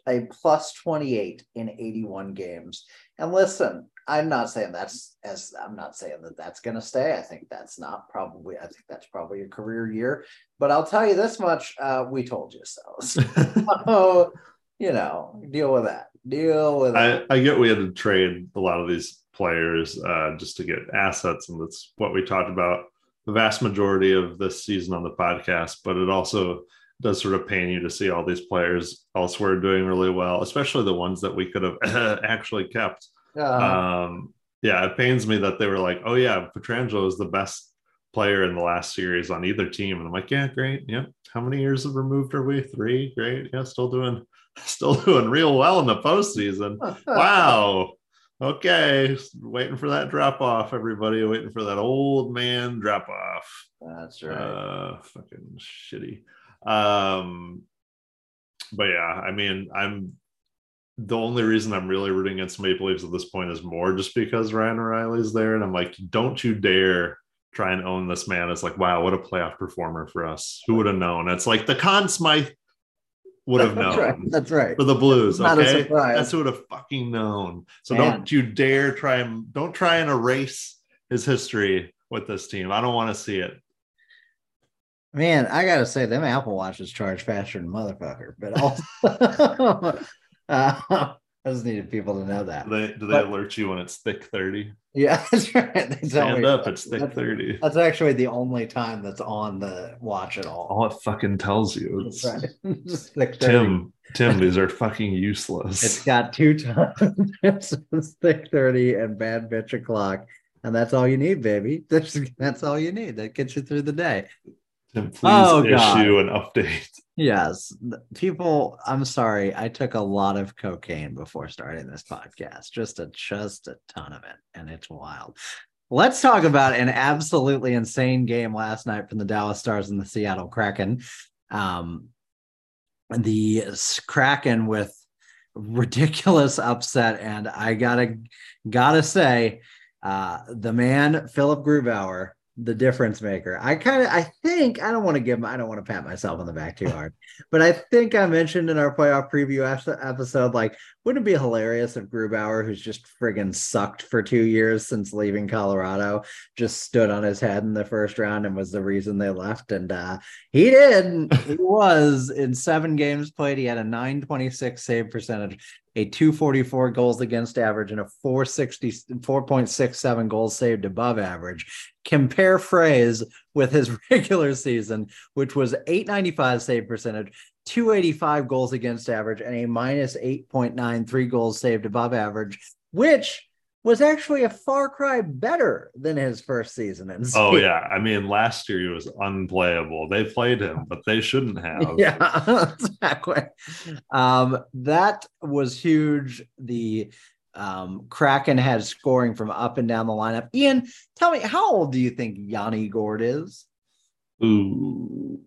a plus 28 in 81 games. And listen, I'm not saying that's as I'm not saying that that's going to stay. I think that's not probably, I think that's probably a career year. But I'll tell you this much uh, we told you so. So, you know, deal with that. Deal with I, it. I get we had to trade a lot of these players uh, just to get assets, and that's what we talked about the vast majority of this season on the podcast. But it also does sort of pain you to see all these players elsewhere doing really well, especially the ones that we could have actually kept. Uh, Um, yeah, it pains me that they were like, "Oh yeah, Pietrangelo is the best player in the last series on either team," and I'm like, "Yeah, great. Yep. How many years have removed are we? Three. Great. Yeah, still doing, still doing real well in the postseason. wow. Okay, waiting for that drop off, everybody. Waiting for that old man drop off. That's right. Uh, fucking shitty. Um, but yeah, I mean, I'm the only reason I'm really rooting against Maple Leafs at this point is more just because Ryan O'Reilly's there, and I'm like, don't you dare try and own this man. It's like, wow, what a playoff performer for us. Who would have known? It's like the Conn Smythe would have That's known right. That's right. for the Blues. Not a Okay, surprise. that's who would have fucking known. So Man. don't you dare try and don't try and erase his history with this team. I don't want to see it. Man, I gotta say, them Apple Watches charge faster than motherfucker. But also, uh, I just needed people to know that. Do they do they But- alert you when it's thick 30? Yeah, that's right. They tell Stand me- up, it's thick that's, 30. that's actually the only time that's on the watch at all. All it fucking tells you. That's It's, right. Thick 30. Tim, Tim, these are fucking useless. It's got two times it's thick 30 and bad bitch o'clock. And that's all you need, baby. That's, that's all you need. That gets you through the day. Tim, please Oh, issue an update. Yes, people. I'm sorry. I took a lot of cocaine before starting this podcast. Just a just a ton of it, and it's wild. Let's talk about an absolutely insane game last night from the Dallas Stars and the Seattle Kraken. Um, the Kraken with ridiculous upset, and I gotta gotta say, uh, the man Philip Grubauer, the difference maker. I kind of, I think, I don't want to give, I don't want to pat myself on the back too hard, but I think I mentioned in our playoff preview episode, like, wouldn't it be hilarious if Grubauer, who's just friggin' sucked for two years since leaving Colorado, just stood on his head in the first round and was the reason they left? And uh, he did. he was in seven games played. He had a 926 save percentage, a 244 goals against average, and a 460 4.67 goals saved above average. Compare phrase with his regular season, which was 895 save percentage, 285 goals against average, and a minus 8.93 goals saved above average, which was actually a far cry better than his first season. In Oh yeah, I mean last year he was unplayable. They played him, but they shouldn't have. Yeah, exactly. Um, that was huge. The um, Kraken had scoring from up and down the lineup. Ian, tell me, how old do you think Yanni Gourde is? Ooh,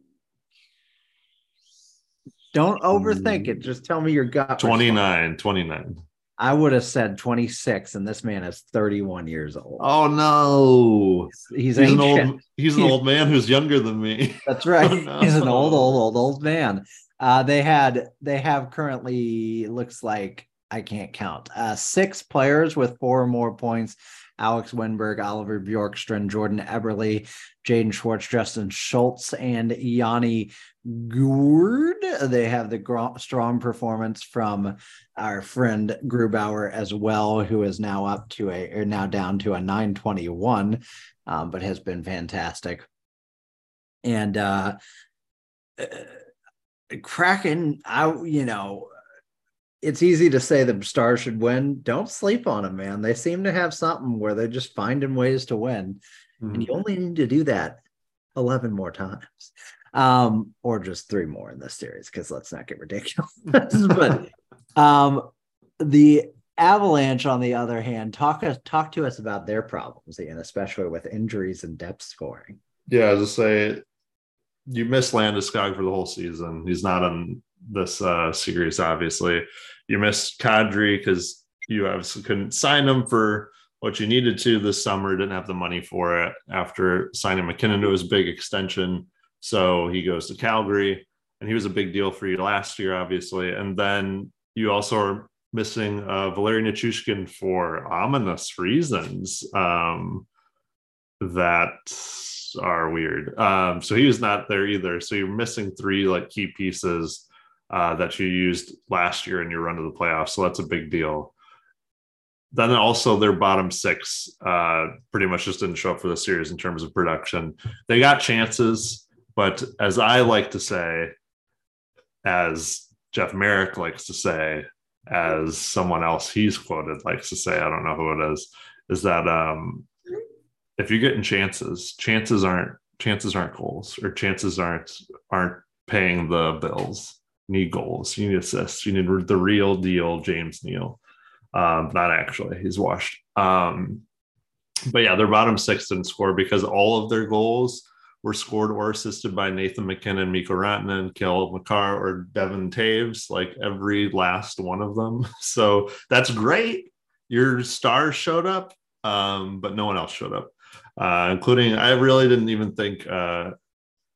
Don't overthink it. Just tell me your gut. response. 29, 29. I would have said 26, and this man is 31 years old. Oh no. He's, He's an old he's an old man who's younger than me. That's right. Oh, no. He's an old, old, old, old man. Uh, they had, they have currently looks like I can't count. Uh, six players with four or more points: Alex Wennberg, Oliver Bjorkstrand, Jordan Eberle, Jaden Schwartz, Justin Schultz, and Yanni Gourde. They have the gro- strong performance from our friend Grubauer as well, who is now up to a, or now down to a 921, um, but has been fantastic. And uh, uh, Kraken, I you know, it's easy to say the Stars should win. Don't sleep on them, man. They seem to have something where they're just finding ways to win, and you only need to do that eleven more times. Um, or just three more in this series, because let's not get ridiculous. but um the Avalanche, on the other hand, talk us talk to us about their problems, and especially with injuries and depth scoring. Yeah, as I say, you miss Landeskog for the whole season. He's not on this uh, series, obviously. You miss Kadri because you obviously couldn't sign him for what you needed to this summer. Didn't have the money for it after signing MacKinnon to his big extension. So he goes to Calgary, and he was a big deal for you last year, obviously. And then you also are missing uh, Valeri Nichushkin for ominous reasons um, that are weird. Um, so he was not there either. So you're missing three like key pieces uh, that you used last year in your run to the playoffs. So that's a big deal. Then also their bottom six uh, pretty much just didn't show up for the series in terms of production. They got chances, but as I like to say, as Jeff Marek likes to say, as someone else he's quoted likes to say, I don't know who it is, is that um, if you're getting chances, chances aren't chances aren't goals or chances aren't aren't paying the bills. You need goals, you need assists, you need the real deal, James Neal. Um, not actually, he's washed. Um, but yeah, their bottom six didn't score because all of their goals were scored or assisted by Nathan MacKinnon, Mikko Rantanen, Cale Makar, or Devon Toews, like every last one of them. So that's great. Your stars showed up, um, but no one else showed up, uh, including I really didn't even think uh,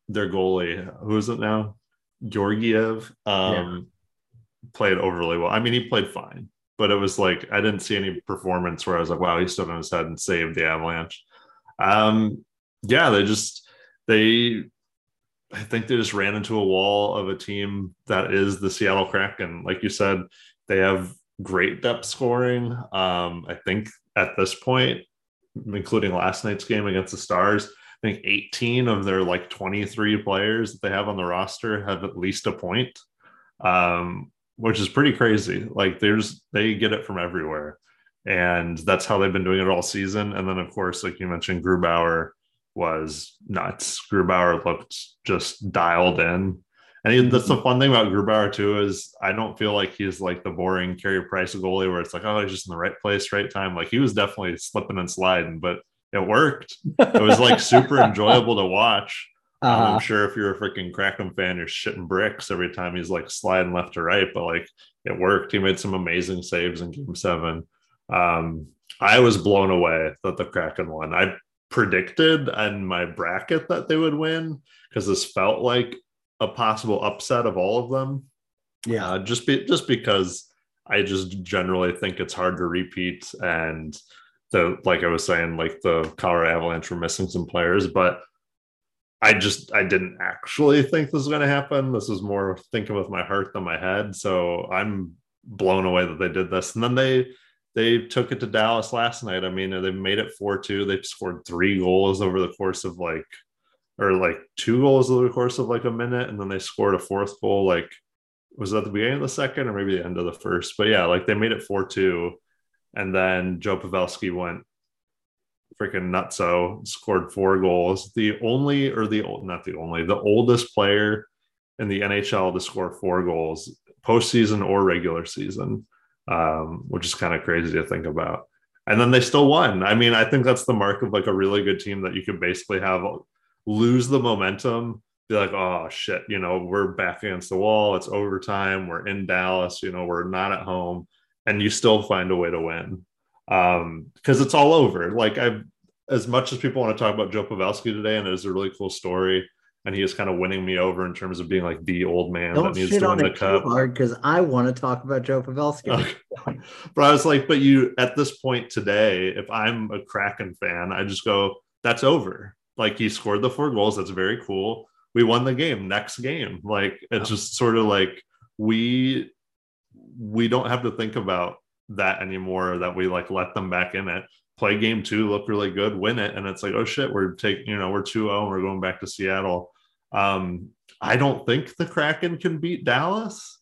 their goalie, who is it now? Georgiev um, yeah. played overly well. I mean, he played fine, but it was like I didn't see any performance where I was like, wow, he stood on his head and saved the Avalanche. Um, yeah, they just they I think they just ran into a wall of a team that is the Seattle Kraken. Like you said, they have great depth scoring. Um, I think at this point, including last night's game against the Stars, I think 18 of their like 23 players that they have on the roster have at least a point, um, which is pretty crazy. Like there's they get it from everywhere, and that's how they've been doing it all season. And then of course, like you mentioned, Grubauer was nuts. Grubauer looked just dialed in. And that's the fun thing about Grubauer too is I don't feel like he's like the boring Carey Price goalie where it's like, oh, he's just in the right place, right time. Like he was definitely slipping and sliding, but it worked. It was like super enjoyable to watch. Uh-huh. I'm sure if you're a freaking Kraken fan, you're shitting bricks every time he's like sliding left to right, but like it worked. He made some amazing saves in game seven. Um, I was blown away that the Kraken won. I predicted in my bracket that they would win because this felt like a possible upset of all of them. Yeah, uh, just be just because I just generally think it's hard to repeat, and the like I was saying, like the Colorado Avalanche were missing some players, but I just I didn't actually think this was going to happen. This was more thinking with my heart than my head, so I'm blown away that they did this, and then they they took it to Dallas last night. I mean, they made it 4 2. They've scored three goals over the course of like, or like two goals over the course of like a minute. And then they scored a fourth goal. Like, was that the beginning of the second or maybe the end of the first? But yeah, like they made it 4 2. And then Joe Pavelski went freaking nutso, scored four goals. The only, or the, not the only, the oldest player in the NHL to score four goals, postseason or regular season um, which is kind of crazy to think about. And then they still won. I mean, I think that's the mark of like a really good team that you could basically have lose the momentum, be like, oh shit, you know, we're back against the wall. It's overtime. We're in Dallas. You know, we're not at home, and you still find a way to win um, because it's all over. Like I, as much as people want to talk about Joe Pavelski today, and it is a really cool story and he is kind of winning me over in terms of being like the old man Don't that needs to win the cup. Because I want to talk about Joe Pavelski. Okay. but I was like, but you at this point today, if I'm a Kraken fan, I just go, that's over. Like he scored the four goals. That's very cool. We won the game. Next game. Like it's just sort of like we we don't have to think about that anymore. That we like let them back in it play game two, look really good, win it, and it's like, oh shit, we're taking, you know, we're 2-0, we're going back to Seattle. Um, I don't think the Kraken can beat Dallas,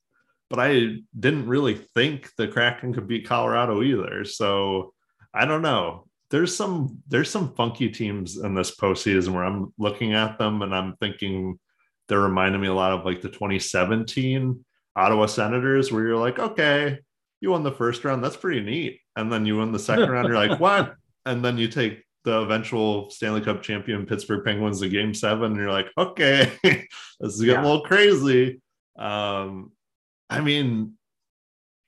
but I didn't really think the Kraken could beat Colorado either. So I don't know. There's some there's some funky teams in this postseason where I'm looking at them and I'm thinking they're reminding me a lot of like the 2017 Ottawa Senators, where you're like, okay, you won the first round, that's pretty neat, and then you win the second round, you're like, what? And then you take the eventual Stanley Cup champion Pittsburgh Penguins to game seven, and you're like, okay, this is getting Yeah. a little crazy. Um, I mean,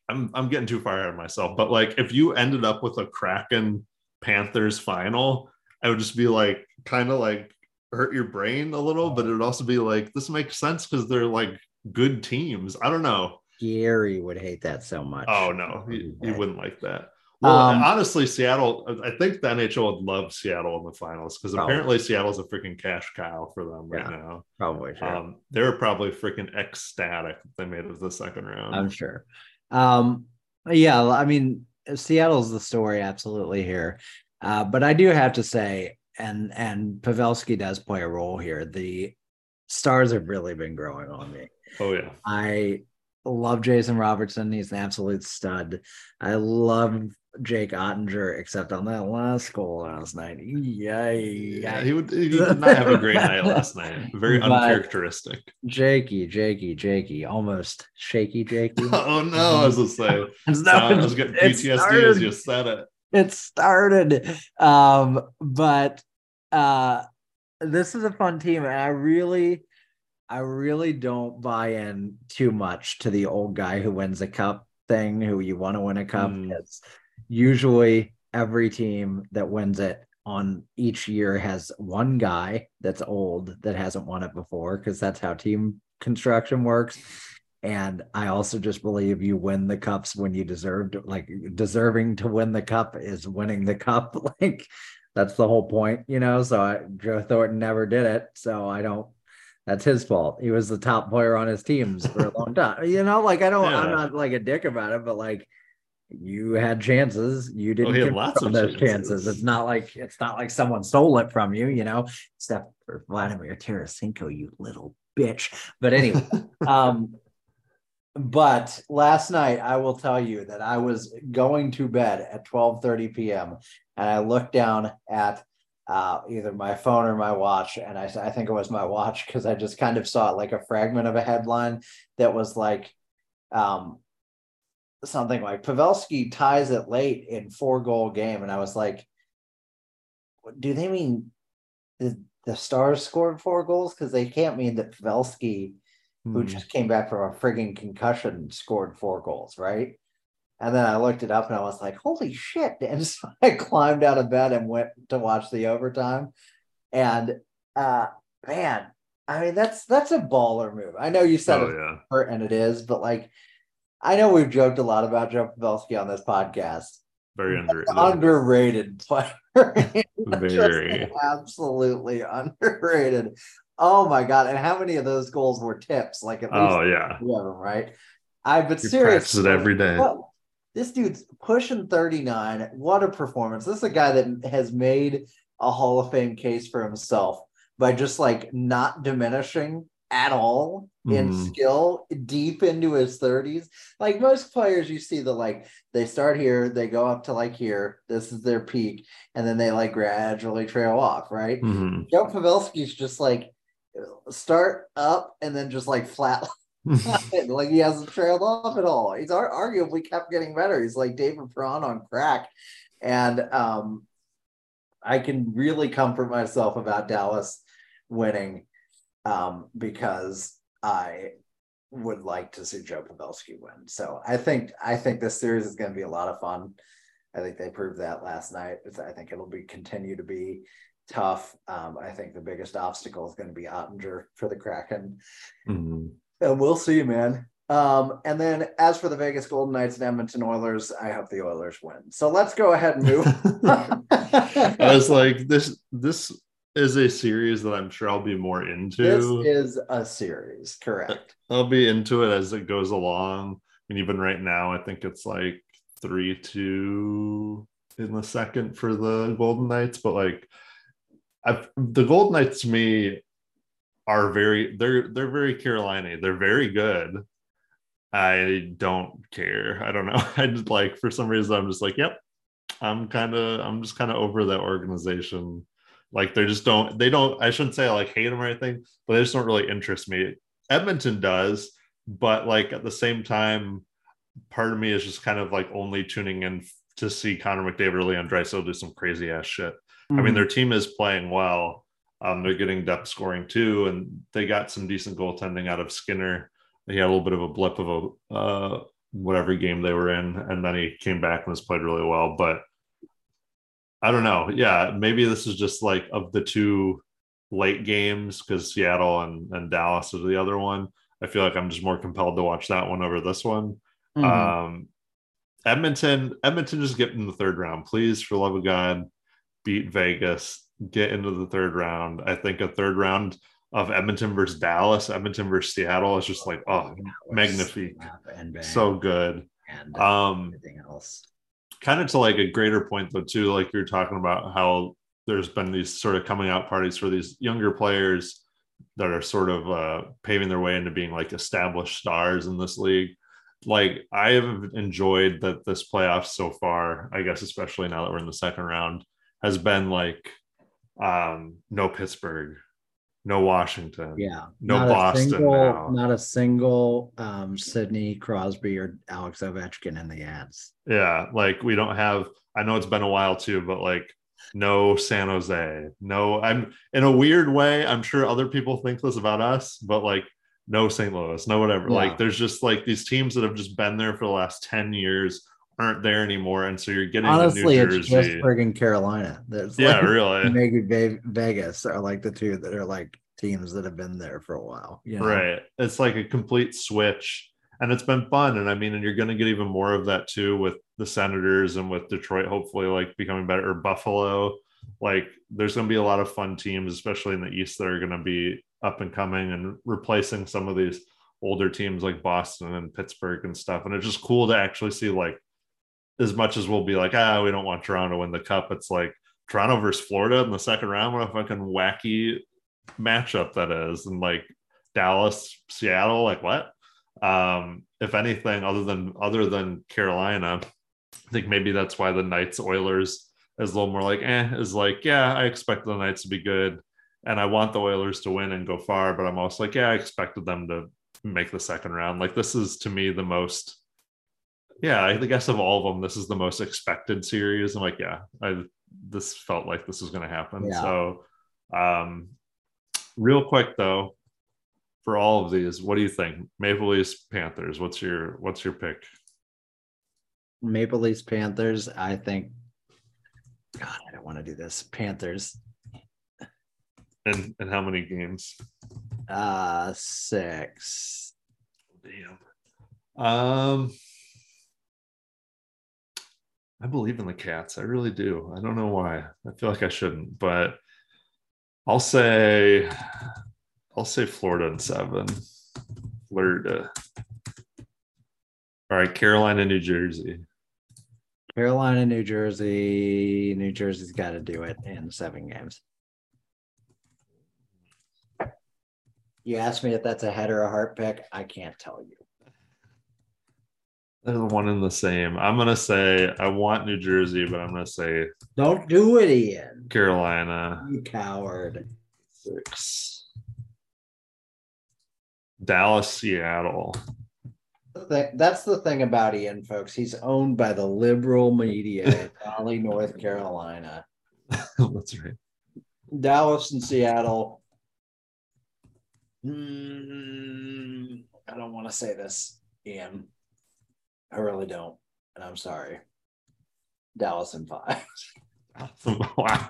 I'm I'm getting too far ahead of myself, but like if you ended up with a Kraken Panthers final, I would just be like kind of like hurt your brain a little, but it would also be like this makes sense because they're like good teams. I don't know. Gary would hate that so much. Oh no, he, you wouldn't like that. Well, Um, honestly, Seattle. I think the NHL would love Seattle in the finals because apparently Seattle's a freaking cash cow for them right Yeah. now. Probably true. Um, they were probably freaking ecstatic they made it to the second round. I'm sure. Um, yeah, I mean, Seattle's the story absolutely here. Uh, but I do have to say, and and Pavelski does play a role here. The stars have really been growing on me. oh yeah, I love Jason Robertson. He's an absolute stud. I love Jake Oettinger, except on that last goal last night. Yay. yeah. He would. He did not have a great night last night. Very But- uncharacteristic. Jakey, Jakey, Jakey, almost shaky Jakey. Oh no, I was gonna say. It's not- I was getting PTSD as you said it. it started um but uh this is a fun team and i really i really don't buy in too much to the old guy who wins a cup thing who you want to win a cup Mm. it's usually every team that wins it on each year has one guy that's old that hasn't won it before because that's how team construction works and I also just believe you win the cups when you deserved like deserving to win the cup is winning the cup. Like that's the whole point, you know. So I, Joe Thornton never did it. So I don't that's his fault. He was the top player on his teams for a long time. You know, like I don't I'm not like a dick about it, but like you had chances. You didn't he had lots of those chances. chances. It's not like it's not like someone stole it from you, you know, except for Vladimir Tarasenko, you little bitch. But anyway, um, but last night I will tell you that I was going to bed at 12:30 p.m. and I looked down at uh, either my phone or my watch, and I, I think it was my watch because I just kind of saw it like a fragment of a headline that was like um, something like Pavelski ties it late in four goal game, and I was like, do they mean the the Stars scored four goals? Because they can't mean that Pavelski who Hmm. just came back from a frigging concussion, scored four goals, right? And then I looked it up and I was like, holy shit. And so I climbed out of bed and went to watch the overtime. And uh man, I mean that's that's a baller move. I know you said Oh it's yeah, hurt and it is, but like I know we've joked a lot about Joe Pavelski on this podcast. very underrated. Underrated player. Very. absolutely underrated. Oh my god! And how many of those goals were tips? Like at least Oh yeah, them, right? I but you seriously, it every day. what- this dude's pushing 39. What a performance. This is a guy that has made a Hall of Fame case for himself by just like not diminishing at all in Mhm. skill deep into his 30s. Like most players, you see the like they start here, they go up to like here, this is their peak, and then they like gradually trail off, right? Mhm. Joe Pavelski's just like start up and then just like flat like he hasn't trailed off at all. He's ar- arguably kept getting better. He's like David Perron on crack. And um I can really comfort myself about Dallas winning um because I would like to see Joe Pavelski win. So I think I think this series is going to be a lot of fun. I think they proved that last night. I think it'll be continue to be tough. Um, I think the biggest obstacle is going to be Oettinger for the Kraken. Mhm. And we'll see, man. Um, and then as for the Vegas Golden Knights and Edmonton Oilers, I hope the Oilers win. So let's go ahead and move. I was like, this this is a series that I'm sure I'll be more into. this is a series, correct? I'll be into it as it goes along. I mean, even right now, I think it's like three two in the second for the Golden Knights, but like I've, the Golden Knights to me are very they're they're very Carolina. They're very good. I don't care. I don't know. I just like for some reason I'm just like, yep. I'm kind of I'm just kind of over that organization Like they just don't. They don't. I shouldn't say I like hate them or anything, but they just don't really interest me. Edmonton does, but like at the same time, part of me is just kind of like only tuning in to see Connor McDavid, or Leon Draisaitl do some crazy ass shit. I mean, Mhm. their team is playing well. Um, they're getting depth scoring too, and they got some decent goaltending out of Skinner. He had a little bit of a blip of a uh, whatever game they were in, and then he came back and has played really well. But I don't know. Yeah, maybe this is just like of the two late games because Seattle and, and Dallas is the other one. I feel like I'm just more compelled to watch that one over this one. Mhm. Um, Edmonton, Edmonton, just get in the third round, please, for love of God, beat Vegas, get into the third round. I think a third round of Edmonton versus Dallas, Edmonton versus Seattle is just like, oh, magnifique. So good. and Um, everything else. Kind of to like a greater point though too like you're talking about how there's been these sort of coming out parties for these younger players that are sort of uh paving their way into being like established stars in this league. Like i have enjoyed that this playoff so far i guess especially now that we're in the second round has been like um no pittsburgh no washington Yeah, no not Boston A single, now. Not a single um, Sidney Crosby or Alex Ovechkin in the ads. Yeah, like we don't have. I know it's been a while too, but like no San Jose, no. I'm in a weird way. I'm sure other people think this about us, but like no St. Louis, no whatever. Yeah. Like there's just like these teams that have just been there for the last ten years aren't there anymore, and so you're getting Honestly, the New it's just Jersey. friggin' Carolina. There's yeah, like, really. maybe Ve- Vegas are like the two that are like teams that have been there for a while. You know? Right. It's like a complete switch. And it's been fun. And I mean, and you're going to get even more of that too with the Senators and with Detroit, hopefully, like becoming better, or Buffalo. Like, there's going to be a lot of fun teams, especially in the East, that are going to be up and coming and replacing some of these older teams like Boston and Pittsburgh and stuff. And it's just cool to actually see, like, as much as we'll be like, ah, we don't want Toronto to win the cup, it's like Toronto versus Florida in the second round. What a fucking wacky matchup that is. And like Dallas, Seattle, like what? Um, if anything, other than other than Carolina, I think maybe that's why the Knights Oilers is a little more like, eh, is like, yeah, I expect the Knights to be good. And I want the Oilers to win and go far, but I'm also like, yeah, I expected them to make the second round. Like this is to me the most yeah, I guess of all of them, this is the most expected series. I'm like, yeah, I this felt like this was going to happen. Yeah. So, um, real quick though, for all of these, what do you think? Maple Leafs, Panthers. What's your what's your pick? Maple Leafs, Panthers. I think. God, I don't want to do this. Panthers. And and how many games? Uh, six. Damn. Um, I believe in the Cats. I really do. I don't know why. I feel like I shouldn't, but I'll say, I'll say Florida in seven. Florida. All right, Carolina, New Jersey. Carolina, New Jersey. New Jersey's got to do it in seven games. You asked me if that's a head or a heart pick. I can't tell you. They're the one and the same. I'm gonna say I want New Jersey, but I'm gonna say Don't do it, Ian. Carolina You coward. six. Dallas, Seattle. That's the thing about Ian, folks. He's owned by the liberal media in Raleigh, North Carolina. That's right. Dallas and Seattle. Mm, I don't want to say this, Ian. I really don't. And I'm sorry. Dallas and five. wow.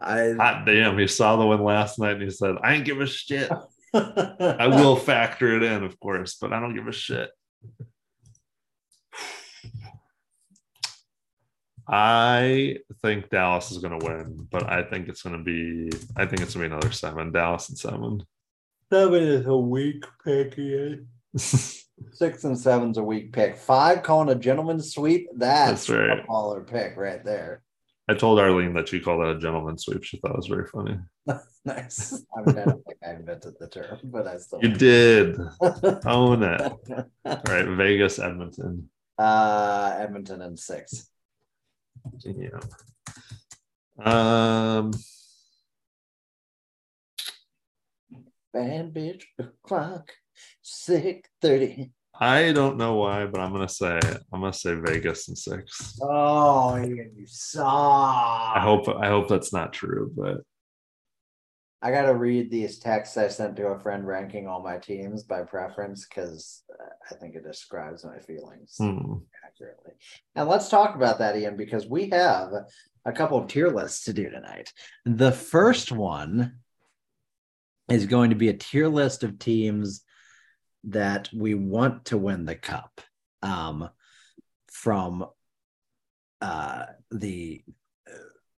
I Hot damn. He saw the one last night and he said, I ain't give a shit. I will factor it in, of course, but I don't give a shit. I think Dallas is going to win, but I think it's going to be, I think it's going to be another seven. Dallas and seven. Seven is a weak pick, Ian. Six and seven's a weak pick. Five calling a gentleman's sweep. That's, That's right. a baller pick right there. I told Arlene that you called that a gentleman sweep. She thought it was very funny. Nice. I, mean, I don't think I invented the term, but I still You did. Own it. All right. Vegas, Edmonton. uh Edmonton and six. Yeah. Um, Bad bitch o'clock, sick 30. I don't know why, but I'm gonna say I'm gonna say Vegas and six. Oh, Ian, you saw. I hope I hope that's not true, but I gotta read these texts I sent to a friend ranking all my teams by preference because I think it describes my feelings hmm. accurately. And let's talk about that, Ian, because we have a couple of tier lists to do tonight. The first one is going to be a tier list of teams that we want to win the cup um, from uh, the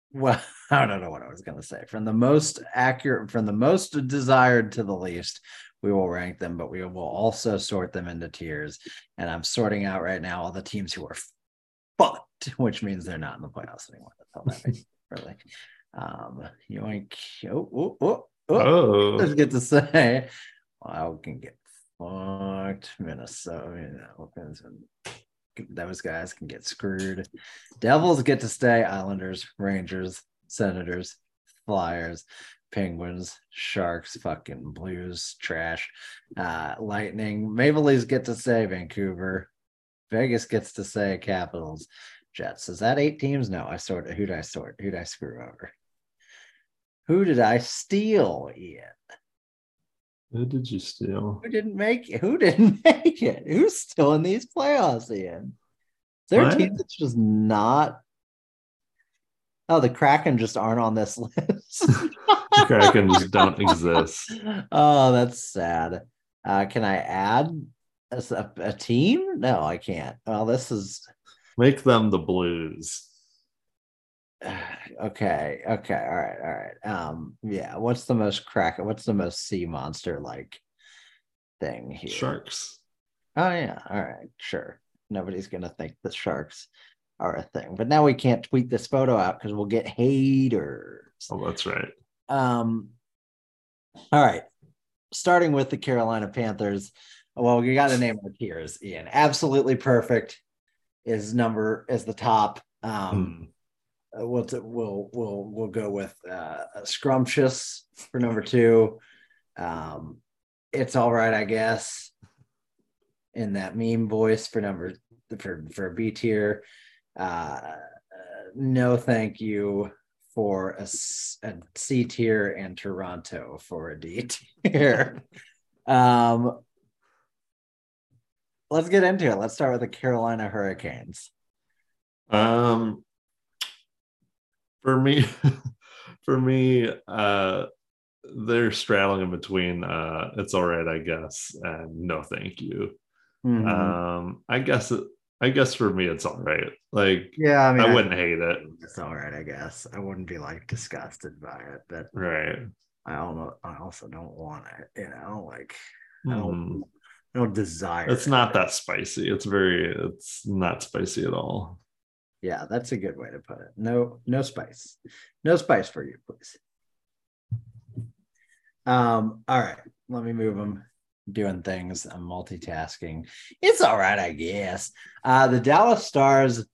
well, I don't know what I was going to say. From the most accurate, from the most desired to the least, we will rank them, but we will also sort them into tiers. And I'm sorting out right now all the teams who are fucked, which means they're not in the playoffs anymore. That's all that means, really. Um, yoink. Oh, oh, oh, oh. oh, Let's get to say, well, I can get fucked. Minnesota, you know, those guys can get screwed. Devils get to stay. Islanders, Rangers, Senators, Flyers, Penguins, Sharks, fucking Blues, trash. Uh, Lightning, Maple Leafs get to stay. Vancouver, Vegas gets to say. Capitals, Jets. Is that eight teams? No, I sort. Who did I sort? Who did I screw over? Who did I steal, Ian? Who did you steal? Who didn't make it? Who didn't make it? Who's still in these playoffs, Ian? Is there a What? team that's just not? Oh, the Kraken just aren't on this list. The Kraken just don't exist. Oh, that's sad. Uh, can I add a, a, a team? No, I can't. Well, this is Make them the Blues. okay. Okay. All right. All right. Um, yeah. What's the most crack What's the most sea monster like thing here? Sharks. Oh yeah, all right, sure. Nobody's gonna think the sharks are a thing, but now we can't tweet this photo out because we'll get haters. Oh, that's right. Um, all right, starting with the Carolina Panthers. Well, we got to name our tiers. Ian, absolutely perfect is number is the top. Um, Hmm. Uh, we'll we'll we'll we'll go with uh, scrumptious for number two. Um, it's all right, I guess. In that meme voice for number for for B tier. Uh, uh, no, thank you for a, a C tier and Toronto for a D tier. um, let's get into it. Let's start with the Carolina Hurricanes. Um, for me, for me, uh, they're straddling in between. Uh, it's all right, I guess, and no, thank you. Mhm. Um, I guess it. I guess for me, it's all right. Like yeah, I mean, I wouldn't hate it. It's all right, I guess. I wouldn't be like disgusted by it, but Right. I don't. I also don't want it. You know, like I don't. Hmm. I don't desire. It's it. not that spicy. It's very. It's not spicy at all. Yeah, that's a good way to put it. No, no spice. No spice for you, please. Um. All right. Let me move them. Doing things. I'm multitasking. It's all right, I guess. Uh, the Dallas Stars.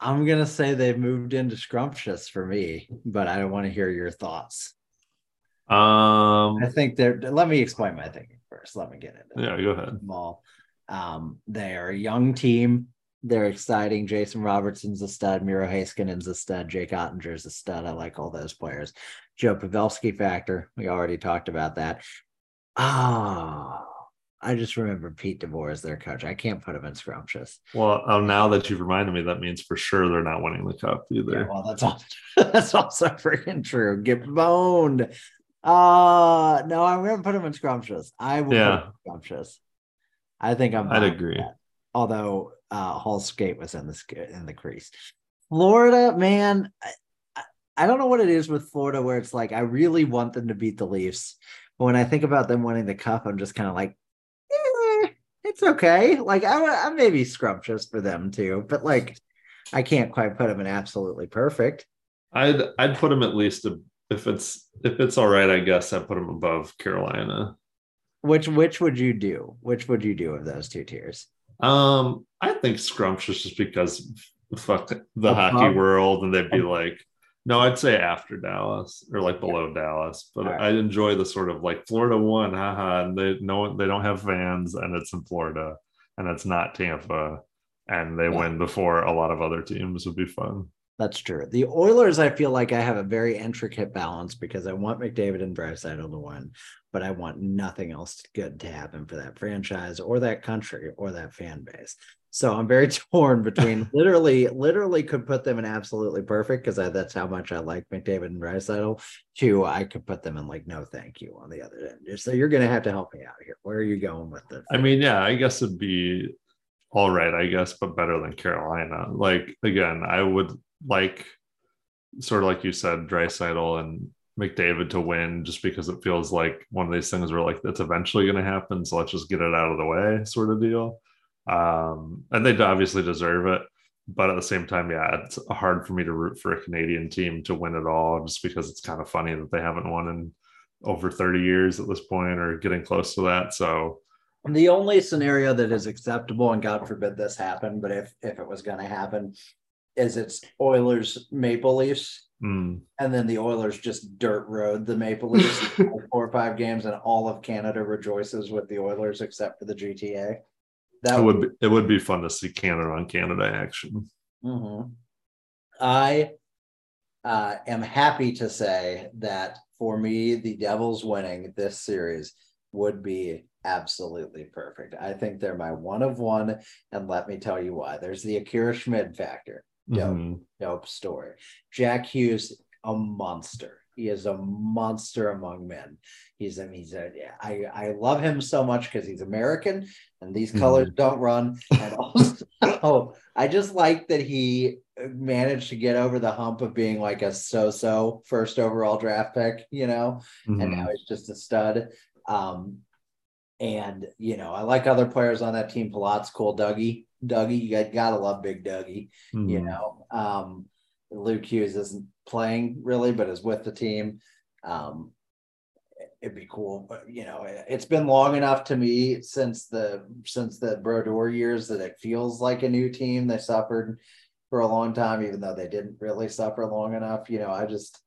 I'm gonna say they've moved into scrumptious for me, but I don't want to hear your thoughts. Um. I think they're. Let me explain my thinking first. Let me get into it. Yeah. Go ahead. Small. Um, they are a young team. They're exciting. Jason Robertson's a stud. Miro Heiskanen's a stud. Jake Oettinger's a stud. I like all those players. Joe Pavelski factor. We already talked about that. Oh, I just remember Pete DeBoer as their coach. I can't put him in scrumptious. Well, oh, now that you've reminded me, that means for sure they're not winning the cup Yeah, either. well, that's all. that's also freaking true. Get boned. Uh no, I'm gonna put him in scrumptious. I will Yeah. put him in scrumptious. I think I'm. I'd agree. Although uh Hall skate was in the in the crease. Florida, man, I, I- don't know what it is with Florida where it's like I really want them to beat the Leafs, but when I think about them winning the cup, I'm just kind of like, eh, it's okay. Like I, I may be scrumptious for them too, but like I can't quite put them in absolutely perfect. I'd I'd put them at least a, if it's if it's all right. I guess I'd put them above Carolina. Which which would you do? Which would you do of those two tiers? Um, I think scrumptious just because fuck the Above? hockey world, and they'd be like, No, I'd say after Dallas or like below Dallas, but right. I enjoy the sort of like Florida won, haha, and they no they don't have fans and it's in Florida and it's not Tampa and they Yeah. win before a lot of other teams would be fun. That's true. The Oilers, I feel like I have a very intricate balance because I want McDavid and Draisaitl to win, but I want nothing else good to happen for that franchise or that country or that fan base. So I'm very torn between literally, literally could put them in absolutely perfect because that's how much I like McDavid and Draisaitl. To I could put them in like no thank you on the other end. So you're gonna have to help me out here. Where are you going with this? I mean, yeah, I guess it'd be all right, I guess, but better than Carolina. Like again, I would like sort of like you said, Draisaitl and McDavid to win just because it feels like one of these things where like it's eventually going to happen. So let's just get it out of the way, sort of deal. Um, and they obviously deserve it. But at the same time, yeah, it's hard for me to root for a Canadian team to win it all just because it's kind of funny that they haven't won in over 30 years at this point or getting close to that. So The only scenario that is acceptable, and God forbid this happen, but if if it was going to happen, is it's Oilers Maple Leafs, mm, and then the Oilers just dirt road the Maple Leafs four or five games, and all of Canada rejoices with the Oilers except for the GTA. That it would be, it would be fun to see Canada on Canada action. Mhm. I uh, am happy to say that for me, the Devils winning this series would be absolutely perfect. I think they're my one of one, and let me tell you why. There's the Akira Schmid factor. Yeah. Mhm. Dope story. Jack Hughes, a monster. He is a monster among men. He's a he's a I I love him so much because he's American and these colors don't run. And also, I just like that he managed to get over the hump of being like a so-so first overall draft pick, you know, and Mhm. now he's just a stud. Um, and you know, I like other players on that team. Palat's cool. Dougie, Dougie, you got, gotta love Big Dougie you Mhm. know? Um luke hughes isn't playing really but is with the team. Um it'd be cool but you know it- it's been long enough to me since the since the brodeur years that it feels like a new team. They suffered for a long time even though they didn't really suffer long enough you know? I just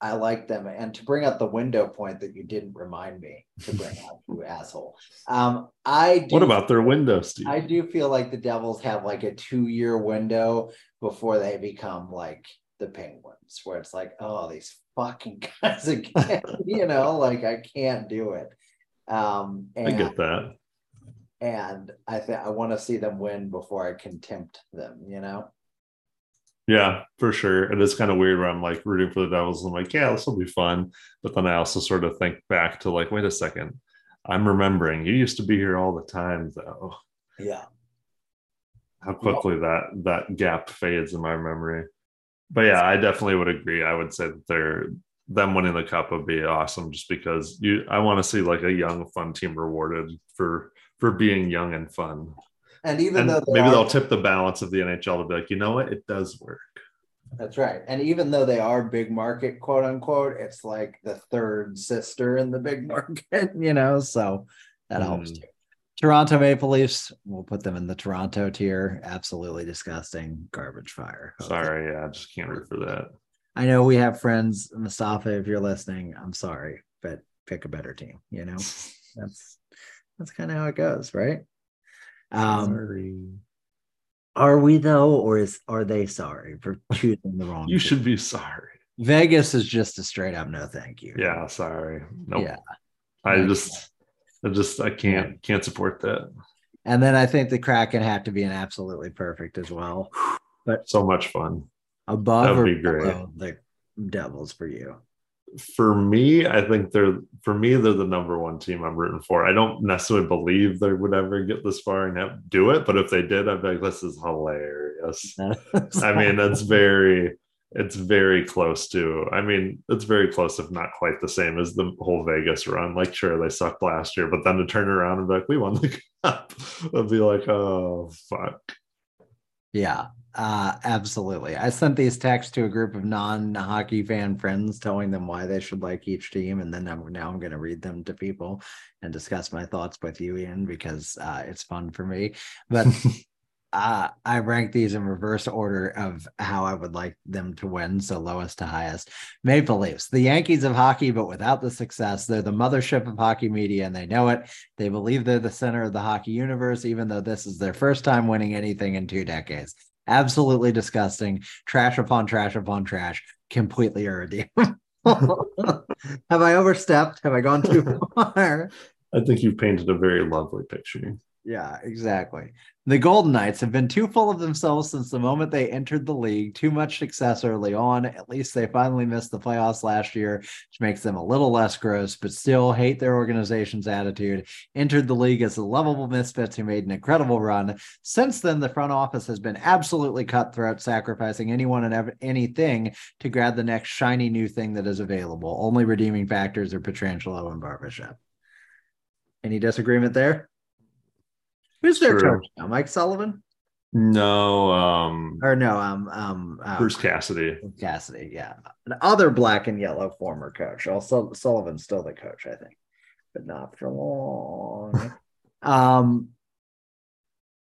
i like them and to bring up the window point that you didn't remind me to bring up you asshole um i do What about their window, Steve? I do feel like the Devils have like a two year window before they become like the Penguins, where it's like, oh, these fucking guys again, you know, like I can't do it. Um, and, I get that. and I think I want to see them win before I contempt them, you know. Yeah, for sure. And It is kind of weird where I'm like rooting for the Devils. I'm like, yeah, this will be fun. But then I also sort of think back to like, wait a second. I'm remembering you used to be here all the time, though. Yeah. How quickly that that gap fades in my memory. But yeah, I definitely would agree. I would say that they're them winning the cup would be awesome just because you I want to see like a young, fun team rewarded for for being young and fun. And even And though maybe are- they'll tip the balance of the NHL to be like, you know what, it does work. That's right. And even though they are big market, quote unquote, it's like the third sister in the big market, you know, so that helps Mm. too. Toronto Maple Leafs, we'll put them in the Toronto tier. Absolutely disgusting garbage fire. Sorry, yeah, I just can't root for that. I know we have friends, Mustafa, if you're listening, I'm sorry, but pick a better team, you know? That's that's kind of how it goes, right? Um Sorry. are we though, or is are they sorry for choosing the wrong You should be sorry. Vegas is just a straight up no thank you. Yeah, sorry. Nope. Yeah. I Yeah. just I just I can't can't support that. And then I think the Kraken have to be an absolutely perfect as well. But so much fun. Above That'd or be great. below the Devils for you. For me, I think they're for me, they're the number one team I'm rooting for. I don't necessarily believe they would ever get this far and have, do it, but if they did, I'd be like, this is hilarious. I mean, that's very it's very close to i mean it's very close if not quite the same as the whole vegas run like sure they sucked last year but then to turn around and be like we won the cup i'd be like oh fuck Yeah, uh, absolutely. I sent these texts to a group of non-hockey fan friends, telling them why they should like each team, and then I'm, now I'm going to read them to people and discuss my thoughts with you, Ian, because uh, it's fun for me. But uh, I rank these in reverse order of how I would like them to win, so lowest to highest. Maple Leafs, the Yankees of hockey, but without the success. They're the mothership of hockey media, and they know it. They believe they're the center of the hockey universe, even though this is their first time winning anything in two decades. Absolutely disgusting. Trash upon trash upon trash. Completely irredeemable. Have I overstepped? Have I gone too far? I think you've painted a very lovely picture. Yeah, exactly. The Golden Knights have been too full of themselves since the moment they entered the league. Too much success early on. At least they finally missed the playoffs last year, which makes them a little less gross, but still hate their organization's attitude. Entered the league as the lovable misfits who made an incredible run. Since then, the front office has been absolutely cutthroat, sacrificing anyone and ev- anything to grab the next shiny new thing that is available. Only redeeming factors are Pietrangelo and Barbashev. Any disagreement there? Who's their True. coach now? Mike Sullivan? No, um, Or no, um, um, um Bruce Cassidy. Cassidy, yeah. The other black and yellow former coach. Also Sullivan's still the coach, I think, but not for long. um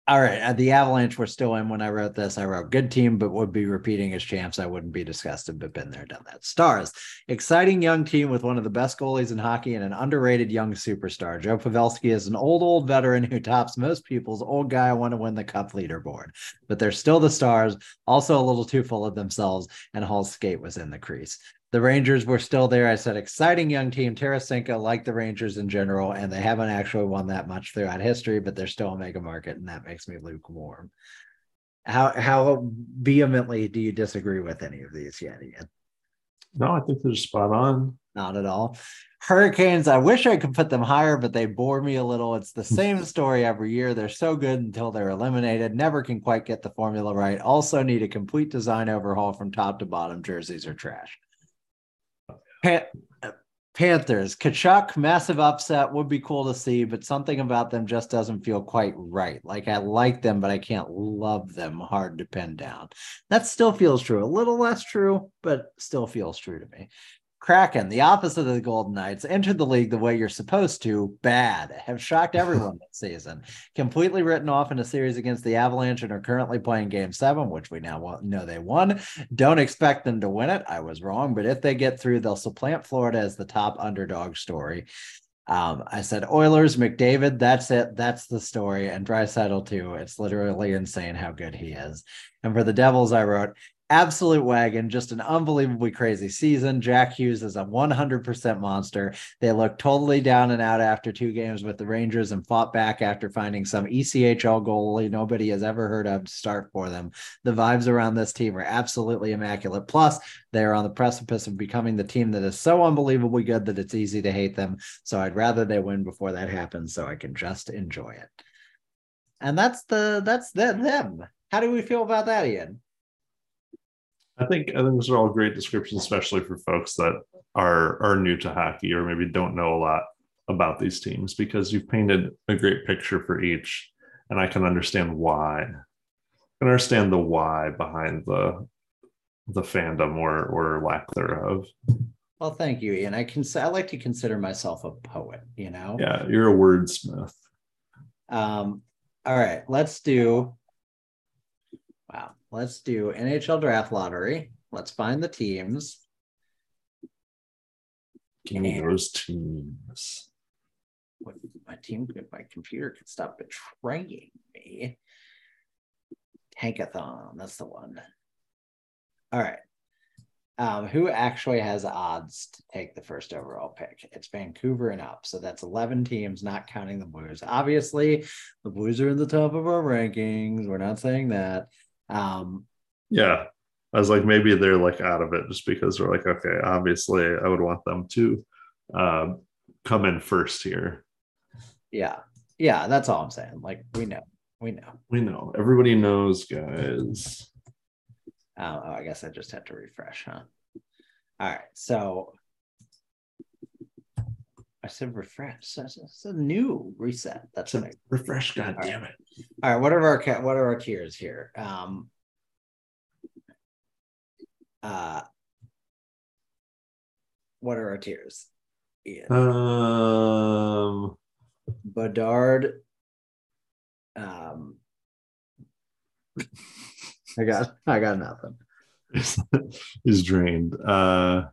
all right, At the Avalanche were still in when I wrote this. I wrote good team, but would be repeating as champs. I wouldn't be disgusted, but been there, done that. Stars, exciting young team with one of the best goalies in hockey and an underrated young superstar. Joe Pavelski is an old, old veteran who tops most people's old guy I want to win the cup leaderboard, but they're still the stars, also a little too full of themselves, and Hall's skate was in the crease. The Rangers were still there. I said exciting young team. Tarasenko like the Rangers in general, and they haven't actually won that much throughout history, but they're still a mega market, and that makes me lukewarm. How how vehemently do you disagree with any of these yet, Ian? No, I think they're spot on. Not at all. Hurricanes, I wish I could put them higher, but they bore me a little. It's the same story every year. They're so good until they're eliminated. Never can quite get the formula right. Also, need a complete design overhaul from top to bottom. Jerseys are trash. Pan- Panthers, Tkachuk, massive upset would be cool to see, but something about them just doesn't feel quite right. Like I like them, but I can't love them. Hard to pin down. That still feels true. A little less true, but still feels true to me. Kraken, the opposite of the Golden Knights, entered the league the way you're supposed to. Bad. Have shocked everyone this season. Completely written off in a series against the Avalanche and are currently playing game seven, which we now know they won. Don't expect them to win it. I was wrong, but if they get through, they'll supplant Florida as the top underdog story. Um, I said Oilers, McDavid, that's it. That's the story. And Draisaitl too. It's literally insane how good he is. And for the Devils, I wrote absolute wagon, just an unbelievably crazy season. Jack Hughes is a 100% monster. They looked totally down and out after two games with the Rangers and fought back after finding some ECHL goalie nobody has ever heard of to start for them. The vibes around this team are absolutely immaculate. Plus, they are on the precipice of becoming the team that is so unbelievably good that it's easy to hate them. So I'd rather they win before that happens so I can just enjoy it. And that's the that's the, them. How do we feel about that, Ian? I think I think those are all great descriptions, especially for folks that are are new to hockey or maybe don't know a lot about these teams, because you've painted a great picture for each, and I can understand why. I can understand the why behind the the fandom or or lack thereof. Well, thank you, Ian. I can I like to consider myself a poet, you know. Yeah, you're a wordsmith. Um, all right, let's do let's do NHL draft lottery. Let's find the teams. Give me those teams. What- My team, my computer could stop betraying me. Tankathon, that's the one. All right. Um, who actually has odds to take the first overall pick? It's Vancouver and up. So that's 11 teams, not counting the Blues. Obviously, the Blues are in the top of our rankings. We're not saying that. Um, Yeah. I was like, maybe they're like out of it just because they're like, okay, obviously I would want them to uh, come in first here. yeah. Yeah, that's all I'm saying. Like, we know. We know. We know. Everybody knows, guys. Uh, oh, I guess I just had to refresh, huh? All right. So I said refresh. It's a new reset. That's what I refresh, god damn it. All right, what are our what are our tiers here? Um, uh, what are our tiers? Ian? Um Bedard, um, I got I got nothing. is drained. Uh,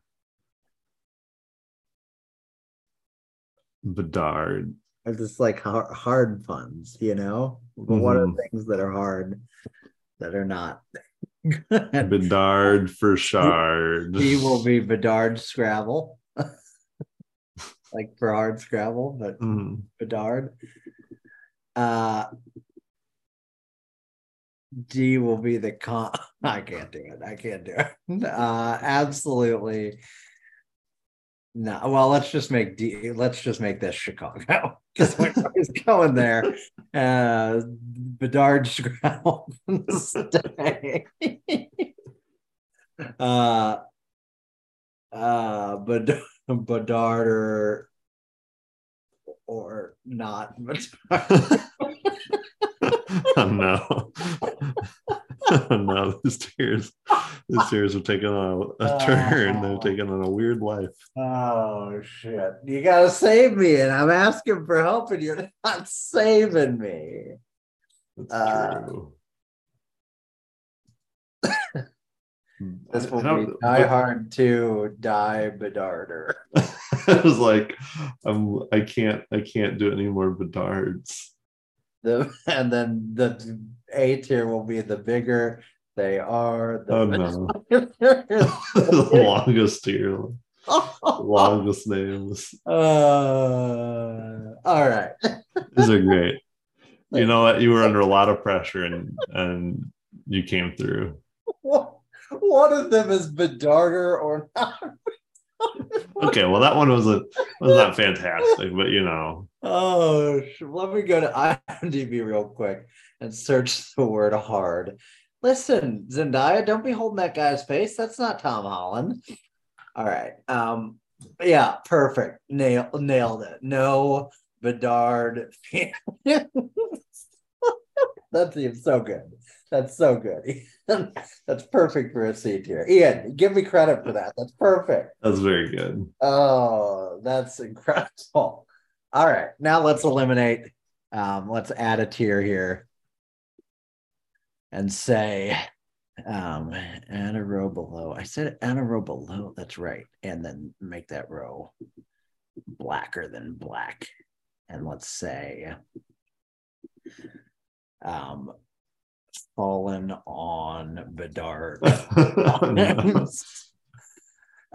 Bedard. It's just like hard, puns, you know. But what are Mhm. things that are hard that are not? Bedard for Shard. he will be Bedard Scrabble, like for hard Scrabble, but Mhm. Bedard. Uh, D will be the con. I can't do it. I can't do it. Uh, absolutely. No. Well, let's just make D. Let's just make this Chicago because we're going there. Uh, Bedard. Stay. uh, uh, Bed- Bedard or or not. Bedard. oh no. Oh no, these tears these tears have taken on a turn. They've taken on a weird life. Oh shit! You gotta save me, and I'm asking for help, and you're not saving me. That's Uh, true. This will be Die Hard to Die Bedarder. I was like, I'm I can't I can't do any more Bedards. The and then the A tier will be the bigger they are. The Oh no. the longest tier, longest names. uh, all right. These are great. You know what? You were under a lot of pressure and and you came through. One of them is Bedarder or not. Okay, well that one wasn't was not fantastic, but you know, Oh, let me go to IMDb real quick and search the word hard. Listen, Zendaya, don't be holding that guy's face. That's not Tom Holland. All right. Um, yeah, perfect. Nail nailed it. No Bedard. that seems so good. That's so good. That's perfect for a C tier. Ian, give me credit for that. That's perfect. that's very good. Oh, that's incredible. All right, now let's eliminate. Um, let's add a tier here and say um add a row below. I said and a row below, that's right. And then make that row blacker than black. And let's say um fallen on Bedard.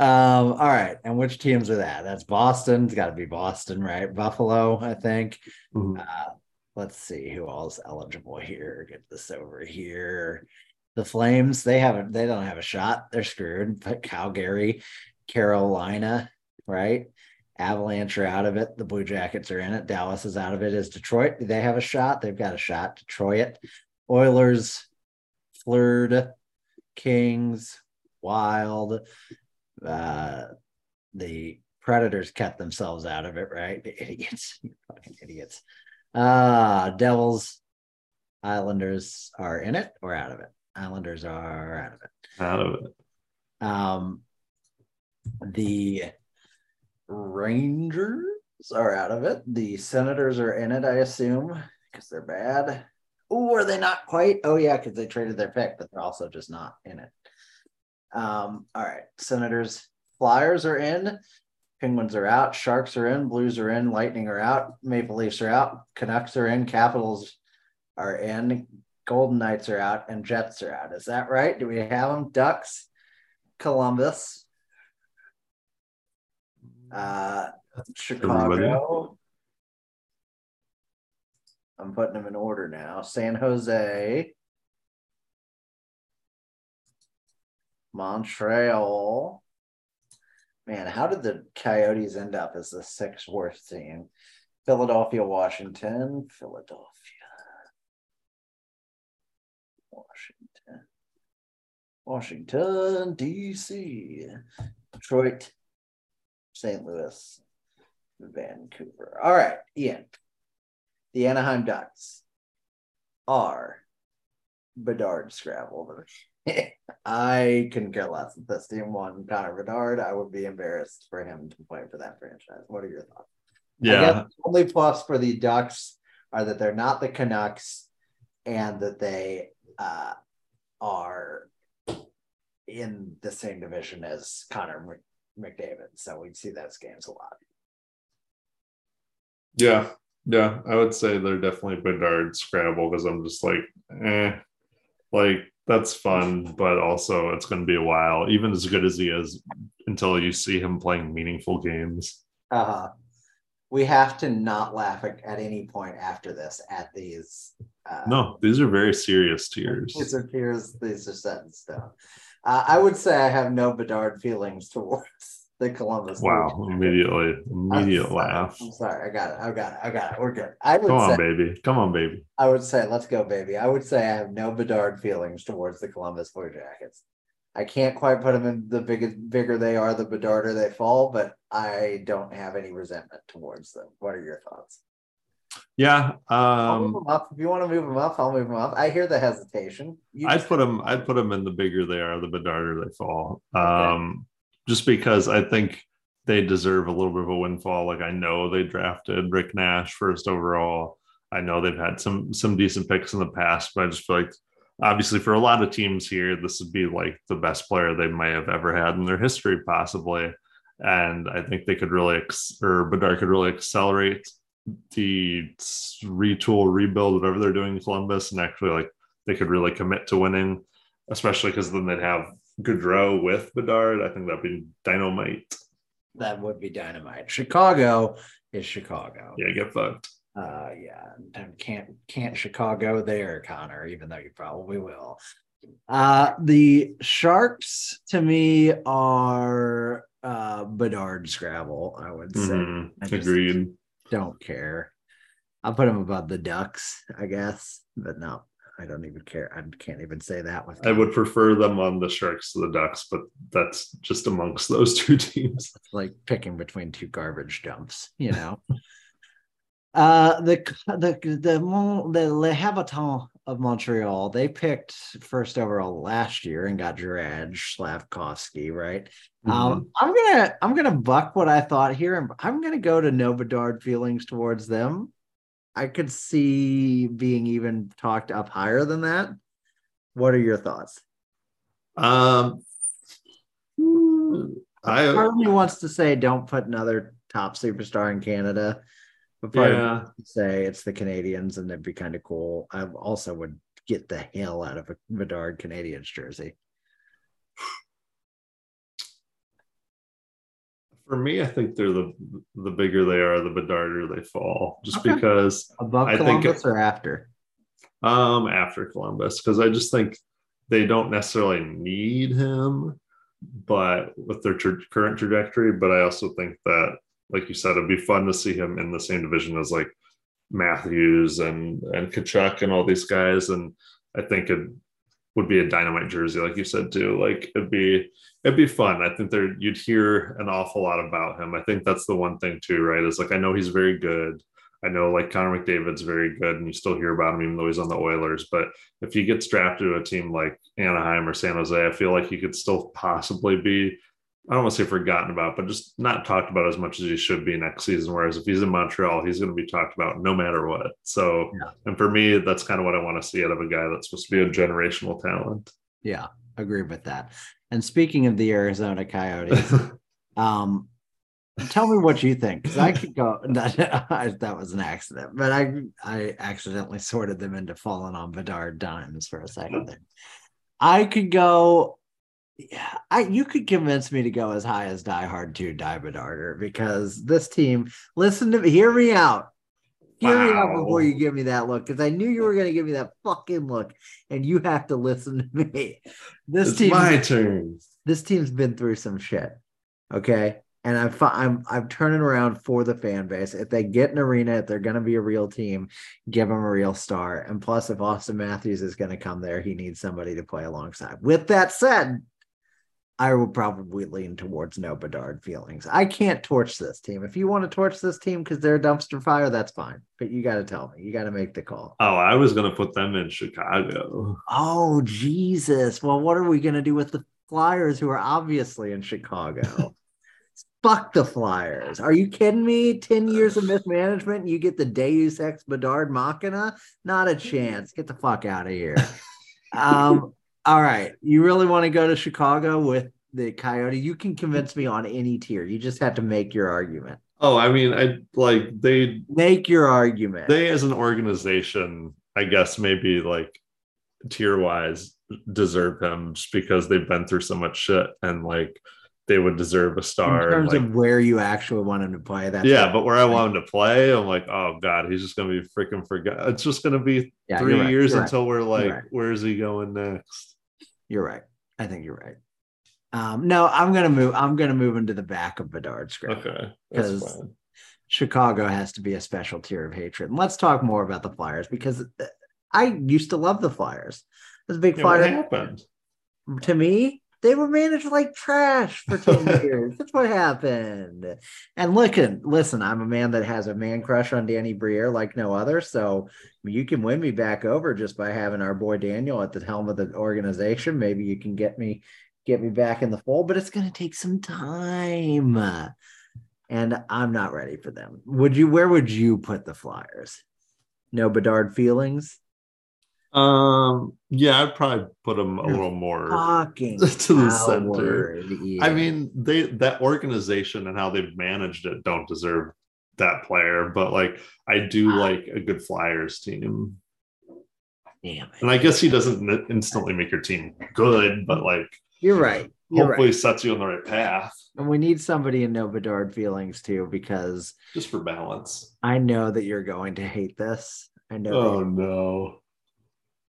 Um, all right. And which teams are that? That's Boston. It's got to be Boston, right? Buffalo, I think. Mhm. Uh, let's see who else eligible here. Get this over here. The Flames, they haven't, they don't have a shot. They're screwed. But Calgary, Carolina, right? Avalanche are out of it. The Blue Jackets are in it. Dallas is out of it. Is Detroit? Do they have a shot? They've got a shot. Detroit, Oilers, Florida, Kings, Wild. Uh, the Predators kept themselves out of it, right? The idiots, fucking idiots. Uh, Devils, Islanders are in it or out of it. Islanders are out of it. Out of it. Um, the Rangers are out of it. The Senators are in it, I assume, because they're bad. Oh, are they not quite? Oh, yeah, because they traded their pick, but they're also just not in it. Um, all right, Senators, Flyers are in. Penguins are out. Sharks are in. Blues are in. Lightning are out. Maple Leafs are out. Canucks are in. Capitals are in. Golden Knights are out. And Jets are out. Is that right? Do we have them? Ducks, Columbus, uh, Chicago. I'm putting them in order now. San Jose, Montreal. Man, how did the Coyotes end up as the sixth worst team? Philadelphia, Washington, Philadelphia, Washington, Washington, D.C., Detroit, St. Louis, Vancouver. All right, Ian. The Anaheim Ducks are Bedard Scrabble. I couldn't care less if this team won Connor Bedard. I would be embarrassed for him to play for that franchise. What are your thoughts? Yeah. the only plus for the Ducks are that they're not the Canucks and that they uh, are in the same division as Connor McDavid. So we see those games a lot. Yeah. Yeah. I would say they're definitely Bedard Scrabble because I'm just like, eh, like that's fun, but also it's going to be a while, even as good as he is, until you see him playing meaningful games. Uh, we have to not laugh at, at any point after this at these. Uh, no, these are very serious tears. These are tears. These are set in stone. Uh, I would say I have no Bedard feelings towards the Columbus. Wow! Immediately, immediate I'm laugh. I'm sorry. I got it. I got it. I got it. We're good. I would Come on, say, baby. Come on, baby. I would say, let's go, baby. I would say I have no Bedard feelings towards the Columbus Blue Jackets. I can't quite put them in the bigger bigger they are, the Bedarder they fall, but I don't have any resentment towards them. What are your thoughts? Yeah, um, up. If you want to move them up, I'll move them up. I hear the hesitation. You I'd put them. I'd put them in the bigger they are, the Bedarder they fall. Okay. Um, just because I think they deserve a little bit of a windfall. Like I know they drafted Rick Nash first overall. I know they've had some some decent picks in the past, but I just feel like obviously for a lot of teams here, this would be like the best player they might have ever had in their history, possibly. And I think they could really, ex- or Bedard could really accelerate the retool, rebuild, whatever they're doing in Columbus, and actually like they could really commit to winning, especially because then they'd have Gaudreau with Bedard. I think that'd be dynamite. That would be dynamite. Chicago is Chicago. Yeah, get fucked. Uh, yeah, can't can't Chicago there, Connor. Even though you probably will. Uh, the Sharks to me are uh Bedard Scrabble. I would say. Mm-hmm. I Agreed. Don't care. I'll put them above the Ducks, I guess, but no, I don't even care. I can't even say that with. I would prefer them on the Sharks to the Ducks, but that's just amongst those two teams. It's like picking between two garbage dumps, you know. Uh, the the the the Le Habitants of Montreal, they picked first overall last year and got Juraj Slafkovsky, right? Um, mm-hmm. Um, I'm gonna I'm gonna buck what I thought here, and I'm gonna go to no Bedard feelings towards them. I could see being even talked up higher than that. What are your thoughts? Um, I part of me wants to say don't put another top superstar in Canada. But part yeah. say it's the Canadians and it'd be kind of cool. I also would get the hell out of a Bedard Canadiens jersey. For me, I think they're the the bigger they are, the Bedarder they fall. Just okay. because above I Columbus think, or after? Um, after Columbus, because I just think they don't necessarily need him, but with their tra- current trajectory. But I also think that like you said, it'd be fun to see him in the same division as like Matthews and and Tkachuk and all these guys. And I think it would be a dynamite jersey, like you said too. Like it'd be it'd be fun. I think there you'd hear an awful lot about him. I think that's the one thing too, right? Is like I know he's very good. I know like Connor McDavid's very good, and you still hear about him even though he's on the Oilers. But if he gets drafted to a team like Anaheim or San Jose, I feel like he could still possibly be I don't want to say forgotten about, but just not talked about as much as he should be next season. Whereas if he's in Montreal, he's going to be talked about no matter what. So, yeah. and for me, that's kind of what I want to see out of a guy that's supposed to be a generational talent. Yeah, agree with that. And speaking of the Arizona Coyotes, um, tell me what you think because I could go. That, that was an accident, but I I accidentally sorted them into falling on Bedard dimes for a second there. I could go yeah, I you could convince me to go as high as Die Hard 2 Die Bedarder because this team, listen to me, hear me out. Hear wow. me out before you give me that look because I knew you were going to give me that fucking look, and you have to listen to me. This it's team, my turn. This team's been through some shit, okay, and I'm I'm I'm turning around for the fan base. If they get an arena, if they're going to be a real team, give them a real star. And plus, if Auston Matthews is going to come there, he needs somebody to play alongside. With that said, I will probably lean towards no Bedard feelings. I can't torch this team. If you want to torch this team because they're a dumpster fire, that's fine. But you got to tell me. You got to make the call. Oh, I was going to put them in Chicago. Oh, Jesus. Well, what are we going to do with the Flyers who are obviously in Chicago? Fuck the Flyers. Are you kidding me? 10 years of mismanagement and you get the Deus Ex Bedard Machina? Not a chance. Get the fuck out of here. Um, all right. You really want to go to Chicago with the Coyote? You can convince me on any tier. You just have to make your argument. Oh, I mean, I like they Make your argument. they as an organization, I guess maybe like tier wise deserve him just because they've been through so much shit and like they would deserve a star. in terms like, of where you actually want him to play. that yeah, but where I want him to play, I'm like, oh god, he's just gonna be freaking forgot. It's just gonna be Yeah, three right, years right, until we're like, right. where's he going next? You're right. I think you're right. Um, no, I'm gonna move. I'm gonna move into the back of Bedard's script. Okay, because. Chicago has to be a special tier of hatred. And let's talk more about the Flyers because uh, I used to love the Flyers. I was a big Yeah, what Flyer happened? to me. They were managed like trash for 10 years. That's what happened. And listen, listen, I'm a man that has a man crush on Danny Briere like no other. So you can win me back over just by having our boy Daniel at the helm of the organization. Maybe you can get me get me back in the fold, but it's gonna take some time. And I'm not ready for them. Would you where would you put the Flyers? No Bedard feelings? Um, yeah, I'd probably put them a little more Fucking to the center. I mean, they that organization and how they've managed it don't deserve that player, but like I do like a good Flyers team. damn it. And I guess he doesn't instantly make your team good, but like You're right. You're hopefully right. sets you on the right path And we need somebody in no Bedard feelings too, because just for balance. I know that you're going to hate this. I know Oh no.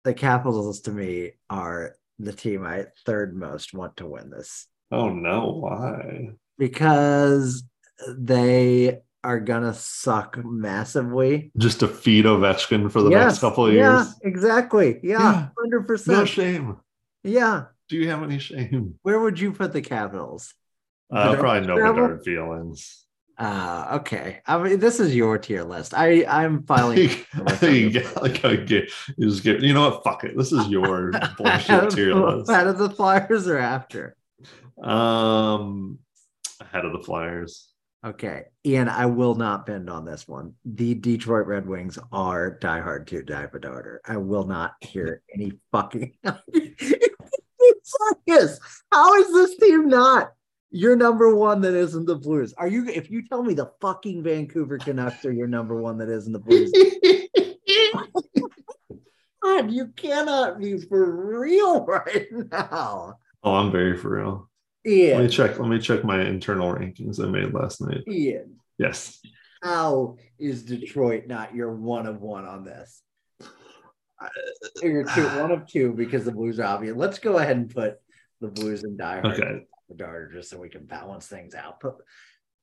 The Capitals to me are the team I third most want to win this Oh no, why? because they are gonna suck massively. Just to feed Ovechkin for the next couple of years. yeah, exactly. Yeah, Yeah. hundred No percent. shame. Yeah. Do you have any shame? Where would you put the Capitals? Uh, probably no? Bedard feelings. Uh okay. I mean, this is your tier list. I I'm filing. you get like a get, you just get you know what fuck it this is your bullshit tier list Out of the Flyers or after? um ahead of the flyers Okay, Ian, I will not bend on this one. The Detroit Red Wings are diehard to die for daughter. I will not hear any fucking. How is this team not your number one that isn't the Blues? Are you? If you tell me the fucking Vancouver Canucks are your number one that isn't the Blues, God, you cannot be for real right now. oh i'm very for real let me check let me check my internal rankings i made last night Ian, yes how is Detroit not your one of one on this? You're two, one of two because the Blues are obvious. Let's go ahead and put the Blues in Hard okay the Darter just so we can balance things out. But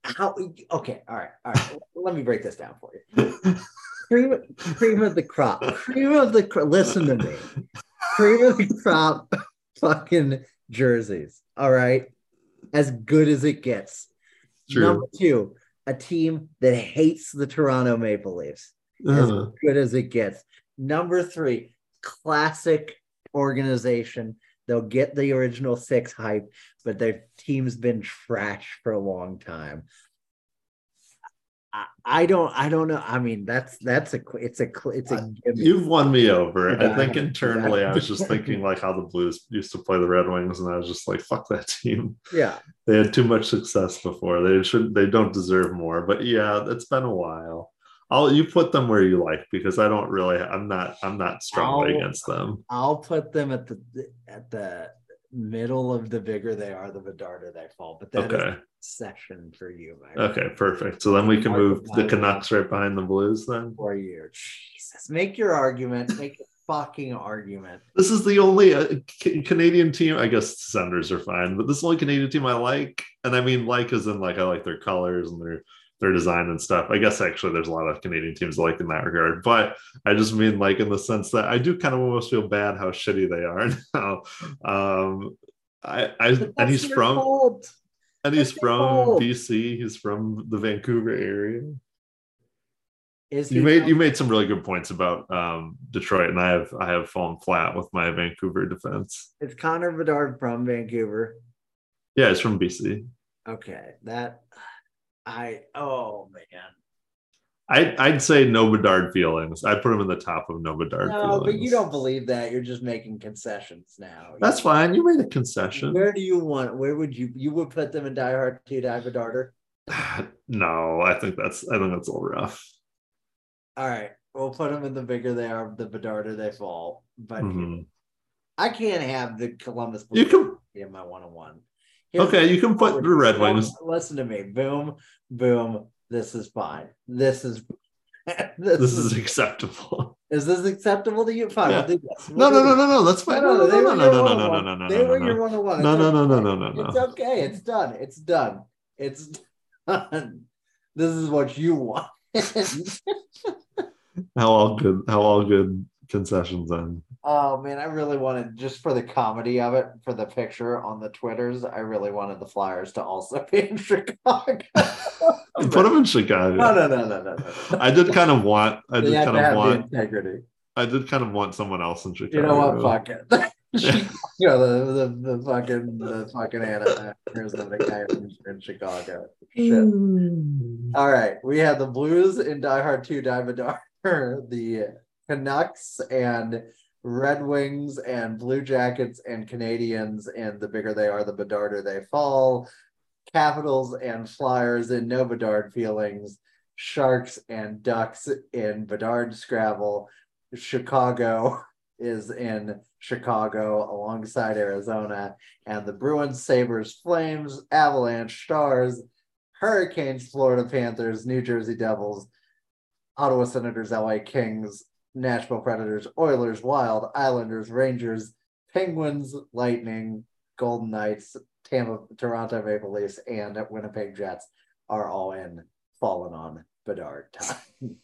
how? Okay, all right, all right. Let me break this down for you. Cream, cream of the crop. Cream of the crop. Listen to me. Cream of the crop. Fucking jerseys. All right, as good as it gets. True. Number two, a team that hates the Toronto Maple Leafs as Uh, good as it gets. Number three, classic organization. They'll get the original six hype, but their team's been trash for a long time. I, I don't. I don't know. I mean, that's that's a. It's a. It's a. you've won me over i think internally i was just thinking like how the blues used to play the red wings and i was just like fuck that team Yeah. they had too much success before. They should they don't deserve more. But yeah, it's been a while. I'll you put them where you like because I don't really I'm not I'm not strongly I'll- against them. I'll put them at the at the middle of the bigger they are, the Bedarder they fall. But that is Okay. a session for you. Okay, perfect. So then we can Mark move the. Canucks right behind the Blues then. for you. Jesus, make your argument. Make a fucking argument. This is the only uh, C- Canadian team. I guess Senders are fine, but this is the only Canadian team I like. And I mean, like, as in like I like their colors and their their design and stuff. I guess actually there's a lot of Canadian teams like in that regard. But I just mean like in the sense that I do kind of almost feel bad how shitty they are now. Um, I, I and he's from fault. and he's that's your from. BC. He's from the Vancouver area. Is You made from- you made some really good points about um, Detroit, and I have I have fallen flat with my Vancouver defense. It's Connor Bedard from Vancouver. Yeah, it's from BC. Okay, that I oh man. I, I'd say no Bedard feelings. I'd put him in the top of no Bedard No, feelings. but you don't believe that. You're just making concessions now. That's fine. You made a concession. Where do you want? Where would you? You would put them in Die Hard Two, Die Darter. no, I think that's I think that's a little rough. All right, we'll put them in the bigger they are, the Bedarder they fall. But Mhm. I can't have the Columbus. You can in my one on one. Okay. You can put the Red Wings. Listen to me. Boom, boom. This is fine. This is. this, This is acceptable. Is this acceptable to you? Fine. Yeah. No, no, no, no, no. That's fine. no, No, no, no, no, no, no, no, no, no, They were your one-on-one. No, no, no, no, no, no, no. It's okay. It's done. It's done. It's done. This is what you want. How all good? How all good concessions then? Oh man, I really wanted just for the comedy of it, for the picture on the Twitters. I really wanted the Flyers to also be in Chicago. Put them in Chicago. No, no, no, no, no, no. I did kind of want. I did kind of want. integrity. I did kind of want someone else in Chicago. You know what? Fuck it. you know the, the the fucking the fucking Anna Arizona guy from in Chicago. Shit. Mm. All right, we had the Blues in Die Hard 2 Die Vidar, the Canucks and Red Wings and Blue Jackets and Canadiens, and the bigger they are, the Bedarder they fall. Capitals and Flyers in no Bedard feelings. Sharks and Ducks in Bedardscrabble. Chicago is in Chicago alongside Arizona, and the Bruins, Sabres, Flames, Avalanche, Stars, Hurricanes, Florida Panthers, New Jersey Devils, Ottawa Senators, LA Kings, Nashville Predators, Oilers, Wild, Islanders, Rangers, Penguins, Lightning, Golden Knights, Tampa, Toronto Maple Leafs, and Winnipeg Jets are all in fallen on Bedard time.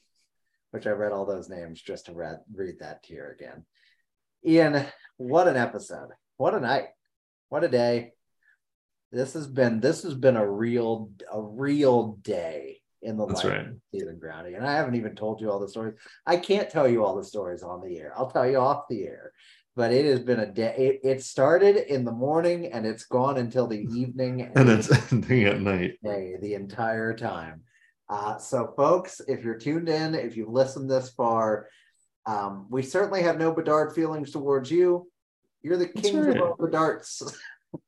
Which I read all those names just to read read that tier again. Ian, what an episode. What a night. What a day. This has been this has been a real a real day in the That's life right. Stephen Groundy. And I haven't even told you all the stories. I can't tell you all the stories on the air. I'll tell you off the air. But it has been a day. It, it started in the morning and it's gone until the evening. And it's ending at night. day the entire time. Uh, so, folks, if you're tuned in, if you've listened this far, um, we certainly have no Bedard feelings towards you. You're the king right. of all Bedarts.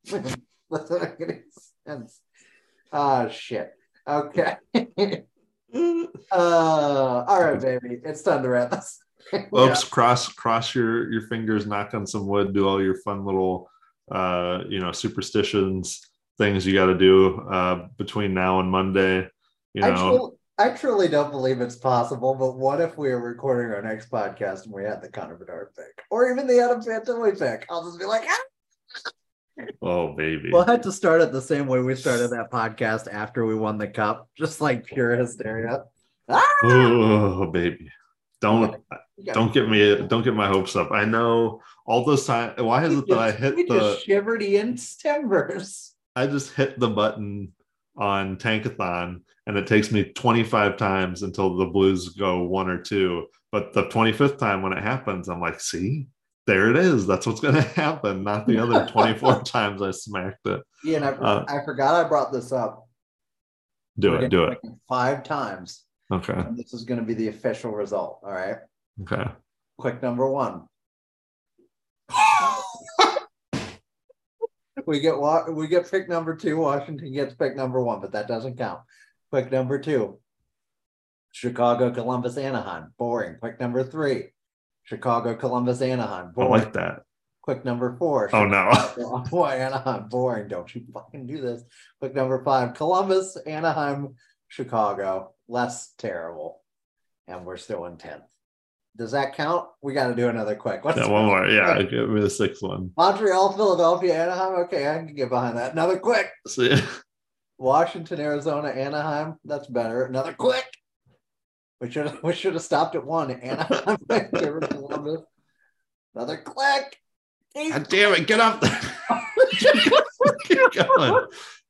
That's not making sense. Ah, shit. Okay. uh, all right, baby. It's time to wrap this. Folks, cross cross your your fingers, knock on some wood, do all your fun little uh you know superstitions things you got to do uh between now and Monday. You I, know, truly, I truly don't believe it's possible, but what if we were recording our next podcast and we had the Connor Bedard pick, or even the Adam Fantilli pick? I'll just be like, ah! Oh baby. We'll have to start it the same way we started that podcast after we won the cup, just like pure hysteria. Ah! Oh baby. Don't don't get me don't get my hopes up. I know all those time. Why is it that I hit the shivered Ian's timbers. I just hit the button on Tankathon and it takes me 25 times until the Blues go one or two. But the 25th time when it happens, I'm like, see, there it is. That's what's going to happen. Not the other 24 times I smacked it. Ian, I, Uh, I forgot I brought this up. Do We're it. Do it. Five times. Okay. And this is going to be the official result. All right. Okay. Quick number one. we get wa- we get pick number two. Washington gets pick number one, but that doesn't count. Pick number two. Chicago, Columbus, Anaheim. Boring. Pick number three. Chicago, Columbus, Anaheim. I like that. Quick number four. Oh, no. Chicago, Boy, Anaheim. Boring. Don't you fucking do this. Quick number five. Columbus, Anaheim, Chicago. Less terrible. And we're still in 10th. Does that count? We got to do another quick. What's Yeah, one more. Yeah. Give me the sixth one. Montreal, Philadelphia, Anaheim. Okay, I can get behind that. Another quick. See? Washington, Arizona, Anaheim. That's better. Another quick. We should we should have stopped at one. Anaheim, Columbus. Another click. God damn it. Get up there. Keep going.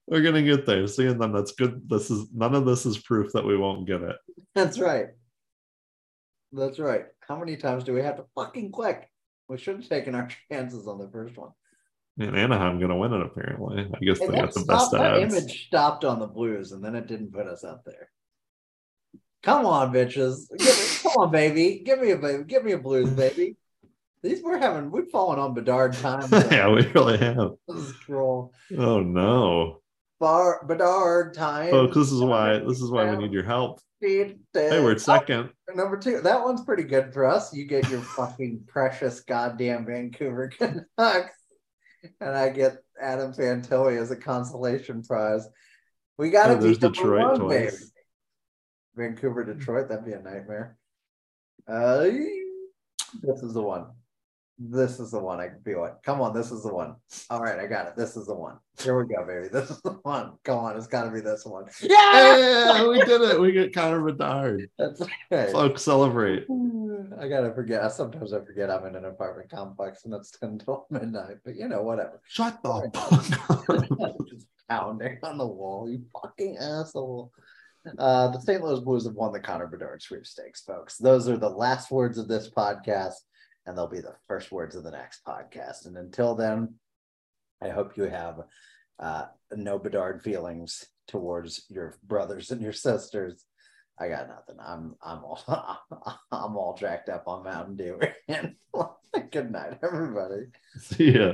We're gonna get there. See, and then that's good. This is none of this is proof that we won't get it. That's right. That's right. How many times do we have to fucking click? We should have taken our chances on the first one. And Anaheim gonna win it apparently. I guess And they got the stopped, best that image stopped on the Blues, and then it didn't put us up there. Come on, bitches. Me, come on, baby. Give me a baby. Give me a blues, baby. These we're having we've fallen on Bedard time. yeah, we really have. Oh no. Bar Bedard time. Folks, oh, this is why this is why we need your help. Hey, we're second. Oh, number two, that one's pretty good for us. You get your fucking precious goddamn Vancouver Canucks, and I get Adam Fantilli as a consolation prize. We got to Oh, beat Detroit one, twice. baby. Vancouver, Detroit, that'd be a nightmare. Uh, this is the one. This is the one. I can feel it. Come on, this is the one. All right, I got it. This is the one. Here we go, baby. This is the one. Come on, it's got to be this one. Yeah, Yeah, we did it. We get Connor Bedard. that's right. Folks, celebrate. I gotta forget. Sometimes I forget I'm in an apartment complex and it's 10 till midnight, but you know, whatever. Shut the fuck up. Just pounding on the wall, you fucking asshole. Uh, the St. Louis Blues have won the Connor Bedard sweepstakes, folks. Those are the last words of this podcast, and they'll be the first words of the next podcast. And until then, I hope you have uh, no Bedard feelings towards your brothers and your sisters. I got nothing. I'm I'm all I'm all jacked up on Mountain Dew. And good night, everybody. See ya.